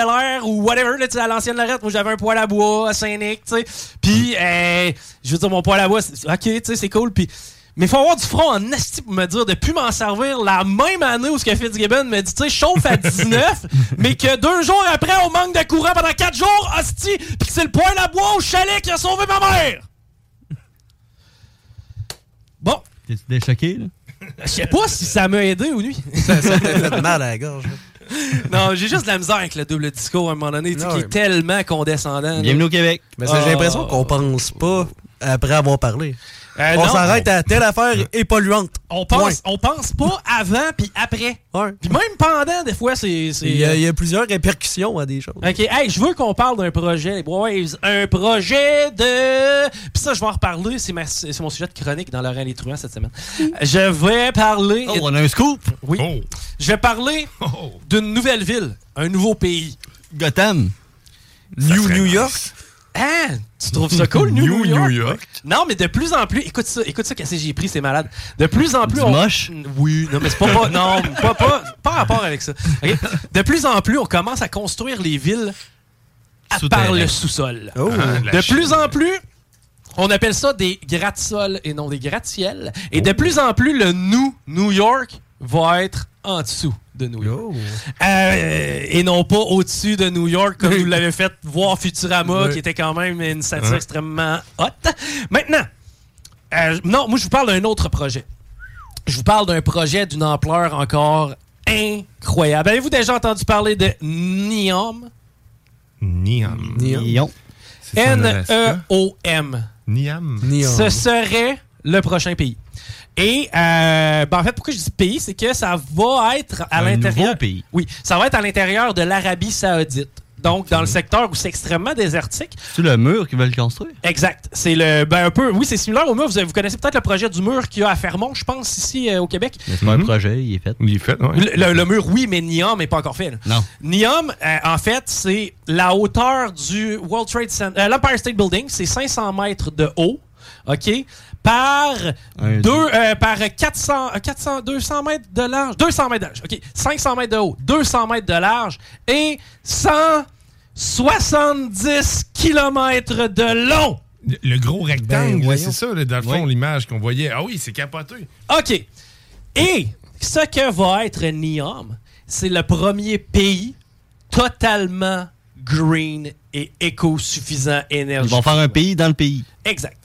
ou whatever, là, à l'ancienne Lorette. Moi, j'avais un poêle à bois à Saint-Nic, tu sais. Puis, euh, je veux dire, mon poêle à bois, c'est- ok, tu sais, c'est cool. Puis, mais faut avoir du front en asti pour me dire de plus m'en servir la même année où ce que Fitzgibbon me dit, tu sais, chauffe à 19, mais que deux jours après, on manque de courant pendant quatre jours, hostie, puis que c'est le poêle à bois au chalet qui a sauvé ma mère! Bon. T'es-tu déchoqué, là? Je sais pas si ça m'a aidé ou lui. Ça, ça t'a fait mal à la gorge. là. non, j'ai juste de la misère avec le double discours à un moment donné, tu sais, Ah qui est tellement condescendant. là. Bienvenue au Québec. Mais ça, j'ai Ah. l'impression qu'on pense pas après avoir parlé. Euh, on s'arrête à telle affaire est polluante. On pense, on pense pas avant puis après. Puis même pendant, des fois, c'est. c'est- Il y, a, il y a plusieurs répercussions à des choses. OK, hey, je veux qu'on parle d'un projet, les Boys. Un projet de. Puis ça, je vais en reparler. C'est, mon sujet de chronique dans Laurent Les Truands cette semaine. Je vais parler. Oh, on a un scoop. Oui. Je vais parler d'une nouvelle ville, un nouveau pays. Gotham. New, New York. Hein? Tu trouves ça cool, New, York? New York. Non, mais de plus en plus, écoute ça, écoute ça, qu'est-ce que j'ai pris, c'est malade. De plus en plus. On- moche? Oui, non, mais c'est pas, pas- non, pas, pas, pas rapport avec ça. De plus en plus, on commence à construire les villes à par le sous-sol. Oh. Ah, de Chine. plus en plus, on appelle ça des gratte-sols et non des gratte-ciel. Et de plus en plus, le New New York va être en dessous de New York. Euh, et non pas au-dessus de New York, comme vous l'avez fait voir Futurama, qui était quand même une satire extrêmement hot. Maintenant, euh, non, moi je vous parle d'un autre projet. Je vous parle d'un projet d'une ampleur encore incroyable. Avez-vous déjà entendu parler de NEOM? Niam. Niam. C'est en Alaska? N-E-O-M. Niam. Ce serait le prochain pays. Et euh, ben, en fait, pourquoi je dis pays, c'est que ça va être à Un l'intérieur. nouveau pays. Oui, ça va être à l'intérieur de l'Arabie Saoudite. Donc, dans le secteur où c'est extrêmement désertique. C'est le mur qu'ils veulent construire? Exact. C'est le. Ben, un peu. Oui, c'est similaire au mur. Vous, connaissez peut-être le projet du mur qu'il y a à Fermont, je pense, ici euh, au Québec. Mais c'est pas un projet, il est fait. Il est fait, ouais. Le, le- le mur, oui, mais Niam n'est pas encore fait. là. Non. Niam, euh, en fait, c'est la hauteur du World Trade Center. euh, L'Empire State Building, c'est 500 mètres de haut, OK? Par, Un- deux, euh, par 400, euh, 400, 200 mètres de large. 200 mètres de large, OK? 500 mètres de haut, 200 mètres de large et 170 kilomètres de long. Le, le gros rectangle, Ben, c'est ça, là, dans le fond, l'image qu'on voyait. Ah oui, c'est capoté. OK. Et ce que va être Niam, c'est le premier pays totalement green et éco-suffisant Ils énergie. vont faire un pays dans le pays. Exact.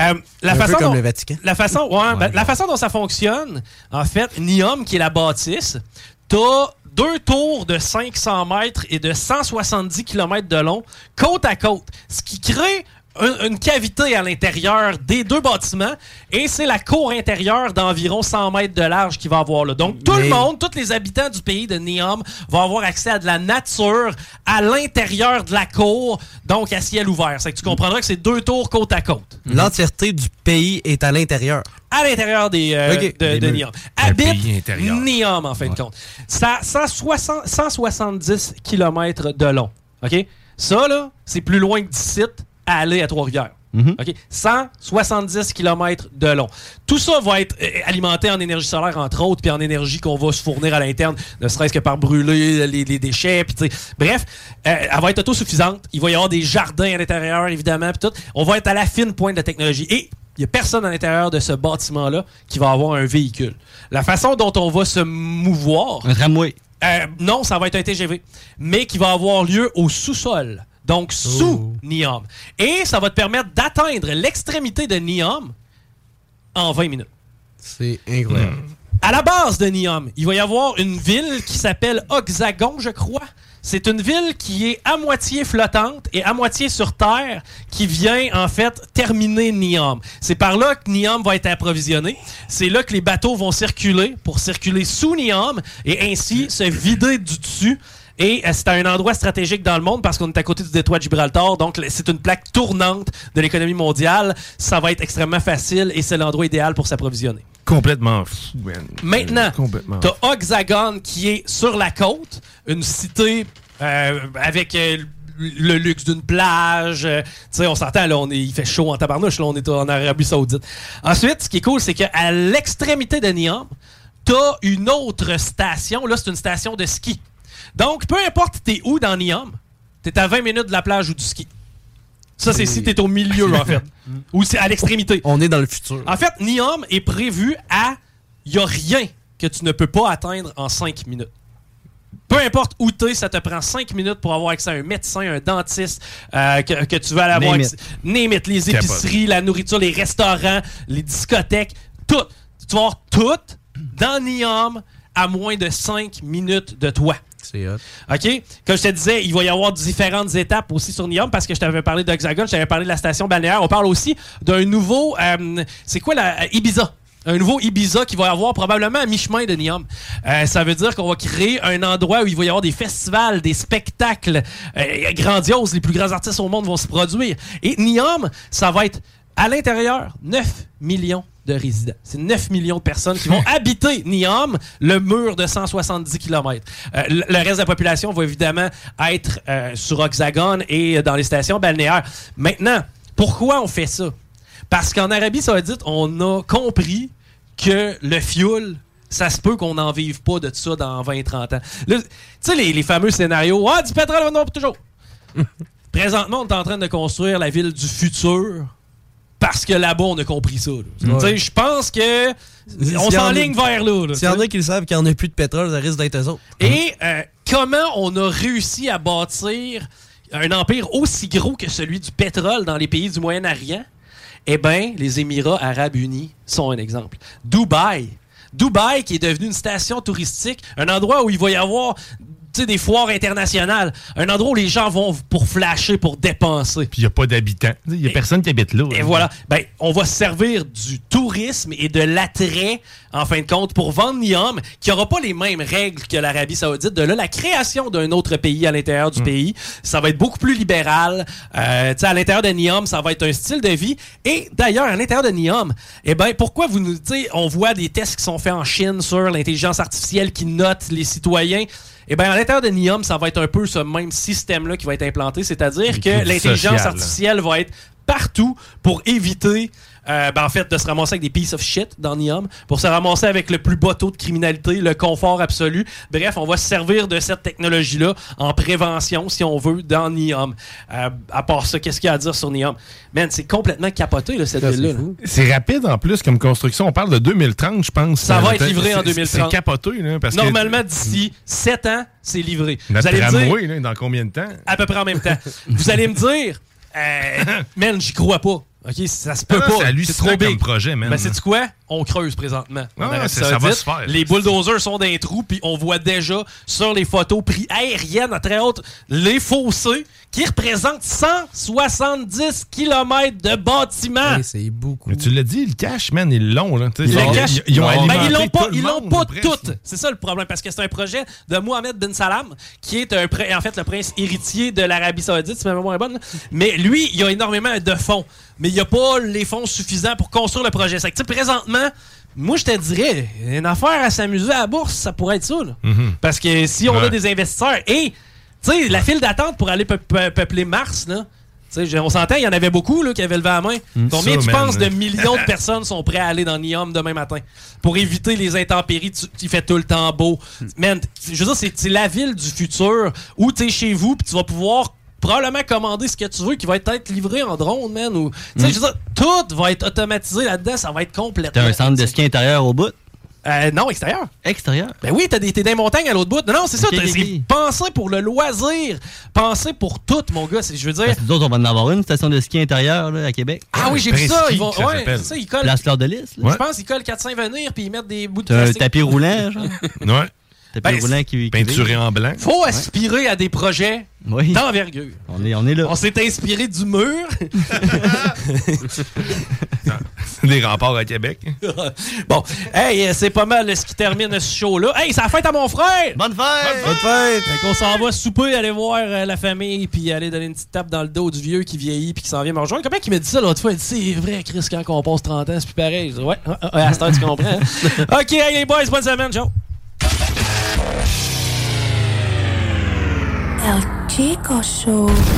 Euh, la Un peu façon comme dont, le Vatican. La façon, ouais, ben, la façon dont ça fonctionne, en fait, Niom, qui est la bâtisse, t'as deux tours de 500 mètres et de 170 km de long, côte à côte, ce qui crée un- une cavité à l'intérieur des deux bâtiments et c'est la cour intérieure d'environ 100 mètres de large qui va avoir là. Donc tout le monde, tous les habitants du pays de Neom vont avoir accès à de la nature à l'intérieur de la cour, donc à ciel ouvert. C'est que tu comprendras que c'est deux tours côte à côte L'entièreté du pays est à l'intérieur. à l'intérieur des, euh, Ok. de, de. Niom. Habite. Niom, en fin de compte. Ça a 160 170 km de long. OK? Ça, là, c'est plus loin que d'ici à aller à Trois-Rivières. OK? 170 km de long. Tout ça va être euh, alimenté en énergie solaire, entre autres, puis en énergie qu'on va se fournir à l'interne, ne serait-ce que par brûler les, les déchets. puis tu sais. Bref, euh, elle va être autosuffisante. Il va y avoir des jardins à l'intérieur, évidemment, puis tout. On va être à la fine pointe de la technologie. Et il n'y a personne à l'intérieur de ce bâtiment-là qui va avoir un véhicule. La façon dont on va se mouvoir. Un tramway. Euh, non, ça va être un TGV, mais qui va avoir lieu au sous-sol, donc sous Niom. Et ça va te permettre d'atteindre l'extrémité de Niom en 20 minutes. C'est incroyable. À la base de Niom, il va y avoir une ville qui s'appelle Oxagon, je crois. C'est une ville qui est à moitié flottante et à moitié sur terre qui vient en fait terminer Niom. C'est par là que Niom va être approvisionné. C'est là que les bateaux vont circuler pour circuler sous Niom et ainsi se vider du dessus. Et euh, c'est un endroit stratégique dans le monde parce qu'on est à côté du détroit de Gibraltar. Donc, c'est une plaque tournante de l'économie mondiale. Ça va être extrêmement facile et c'est l'endroit idéal pour s'approvisionner. Complètement fou, man. Maintenant, t'as Oxagon qui est sur la côte, une cité euh, avec euh, le luxe d'une plage. euh, tu sais, on s'entend, là, on est, il fait chaud en tabarnouche, là, on est en Arabie Saoudite. Ensuite, ce qui est cool, c'est qu'à l'extrémité de Niam, t'as une autre station. Là, c'est une station de ski. Donc, peu importe t'es où dans Niam, t'es à 20 minutes de la plage ou du ski. Ça, c'est si t'es au milieu, en fait. Ou c'est à l'extrémité. On est dans le futur. En fait, Niom est prévu à. Il n'y a rien que tu ne peux pas atteindre en 5 minutes. Peu importe où tu es, ça te prend 5 minutes pour avoir accès à un médecin, un dentiste, euh, que, que tu vas aller avoir accès. It, les épiceries, la nourriture, les restaurants, les discothèques, tout. Tu vas avoir tout dans Niom à moins de 5 minutes de toi. C'est hot. OK? Comme je te disais, il va y avoir différentes étapes aussi sur Niom parce que je t'avais parlé d'Hexagone, je t'avais parlé de la station balnéaire. On parle aussi d'un nouveau. euh, c'est quoi la. euh, Ibiza? Un nouveau Ibiza qui va y avoir probablement à mi-chemin de Niom. Euh, ça veut dire qu'on va créer un endroit où il va y avoir des festivals, des spectacles euh, grandioses. Les plus grands artistes au monde vont se produire. Et Niom, ça va être à l'intérieur 9 millions de résidents. C'est 9 millions de personnes qui vont habiter Niom, le mur de 170 km. le le reste de la population va évidemment être euh, sur Oxagon et dans les stations balnéaires. Maintenant, pourquoi on fait ça? Parce qu'en Arabie Saoudite, on a compris que le fuel, ça se peut qu'on n'en vive pas de ça dans 20-30 ans. Tu sais, les, les fameux scénarios, ah, du pétrole maintenant pour toujours. Présentement, on est en train de construire la ville du futur parce que là-bas, on a compris ça. sais, Je pense que on s'enligne vers là. là, S'il y en a qui le savent qu'il n'y en a plus de pétrole, ça risque d'être eux autres. Et euh, comment on a réussi à bâtir un empire aussi gros que celui du pétrole dans les pays du Moyen-Orient? Eh bien, les Émirats arabes unis sont un exemple. Dubaï. Dubaï, qui est devenu une station touristique, un endroit où il va y avoir tu sais, des foires internationales, un endroit où les gens vont pour flasher, pour dépenser. Puis il n'y a pas d'habitants. Il n'y a personne qui habite là. Et voilà. Ben, on va se servir du tourisme et de l'attrait, en fin de compte, pour vendre Niom, qui n'aura pas les mêmes règles que l'Arabie Saoudite. De là, la création d'un autre pays à l'intérieur du pays, ça va être beaucoup plus libéral. Euh, tu sais, à l'intérieur de Niom, ça va être un style de vie. Et d'ailleurs, à l'intérieur de Niom, eh ben, pourquoi vous nous, tu sais, on voit des tests qui sont faits en Chine sur l'intelligence artificielle qui note les citoyens? Eh bien, à l'intérieur de Niom, ça va être un peu ce même système-là qui va être implanté, c'est-à-dire que l'intelligence artificielle va être partout pour éviter, euh, ben, en fait, de se ramasser avec des pieces of shit dans Niom, pour se ramasser avec le plus bas taux de criminalité, le confort absolu. Bref, on va se servir de cette technologie-là en prévention, si on veut, dans Niom. Euh, à part ça, qu'est-ce qu'il y a à dire sur Niom? Man, c'est complètement capoté, là, cette ville-là. là. C'est rapide en plus comme construction. On parle de 2030, je pense. Ça va Euh, être livré en c'est- 2030. C'est capoté, là, parce que Normalement, d'ici 7 ans, c'est livré. notre Vous allez me dire, là, dans combien de temps? à peu près en même temps. Vous allez me dire, euh, man, j'y crois pas. OK, ça se peut Ah non, pas. c'est trop big. comme projet, man. Ben, c'est quoi? On creuse présentement. en Ah, Arabie ça- ça va Saoudite. se faire. Les bulldozers sont dans les trous, puis on voit déjà sur les photos prises aériennes à très haute les fossés qui représentent 170 km de bâtiments. c'est beaucoup. Mais tu l'as dit, le cash, man, il est long. Là. Ils ils, ils Ben, ils l'ont pas, ils l'ont pas presque. toutes. C'est ça le problème, parce que c'est un projet de Mohamed Ben Salam, qui est un, en fait le prince héritier de l'Arabie Saoudite, si ma mémoire est bonne. Mais lui, il a énormément de fonds, mais il n'y a pas les fonds suffisants pour construire le projet. C'est que, tu moi, je te dirais, une affaire à s'amuser à la bourse, ça pourrait être ça. là. Mhm. Parce que si on a des investisseurs et, tu sais, la file d'attente pour aller peu- peu- peupler Mars, là. tu sais, on s'entend, il y en avait beaucoup là, qui avaient levé la main. Mm. Combien Ça, tu man, penses de millions de personnes sont prêts à aller dans Niom demain matin pour éviter les intempéries? Tu, il fait tout le temps beau. Man, je veux dire, c'est c'est la ville du futur où tu es chez vous puis tu vas pouvoir probablement commander ce que tu veux qui va être livré en drone, man. Ou, tu sais, Mm. je veux dire, tout va être automatisé là-dedans. Ça va être complètement... T'as un centre de ski intérieur au bout? Euh, non, extérieur. Extérieur? Ben oui, t'as des, t'es dans les montagnes à l'autre bout. Non, non, c'est ça. Ok, t'as- ok, c'est ok. penser pour le loisir. Penser pour tout, mon gars. C'est- Je veux dire... Parce que nous autres, on va en avoir une station de ski intérieur là, à Québec. Ah oui, j'ai vu ça. Ils vont, ouais, c'est ça, ils collent. Place Fleur de Lys. là. Je pense qu'ils collent 4-5 puis ils mettent des bouts de T'as un tapis roulant, genre. Ouais. Tapis Ben, roulant qui, qui Peinturé en blanc. Faut aspirer à des projets Oui. d'envergure. On est, on est là. On s'est inspiré du mur. Des remparts à Québec. bon, hey, c'est pas mal ce qui termine ce show-là. Hey, c'est la fête à mon frère! Bonne fête! Bonne fête! Fait qu'on s'en va souper, aller voir euh, la famille, puis aller donner une petite tape dans le dos du vieux qui vieillit, puis qui s'en vient me rejoindre. Combien qui m'a dit ça l'autre fois? Il dit, c'est vrai, Chris, quand on passe 30 ans, c'est plus pareil. Je dis, ouais, à cette heure, tu comprends. hein? OK, hey, les boys, bonne semaine, ciao! El Chico Show.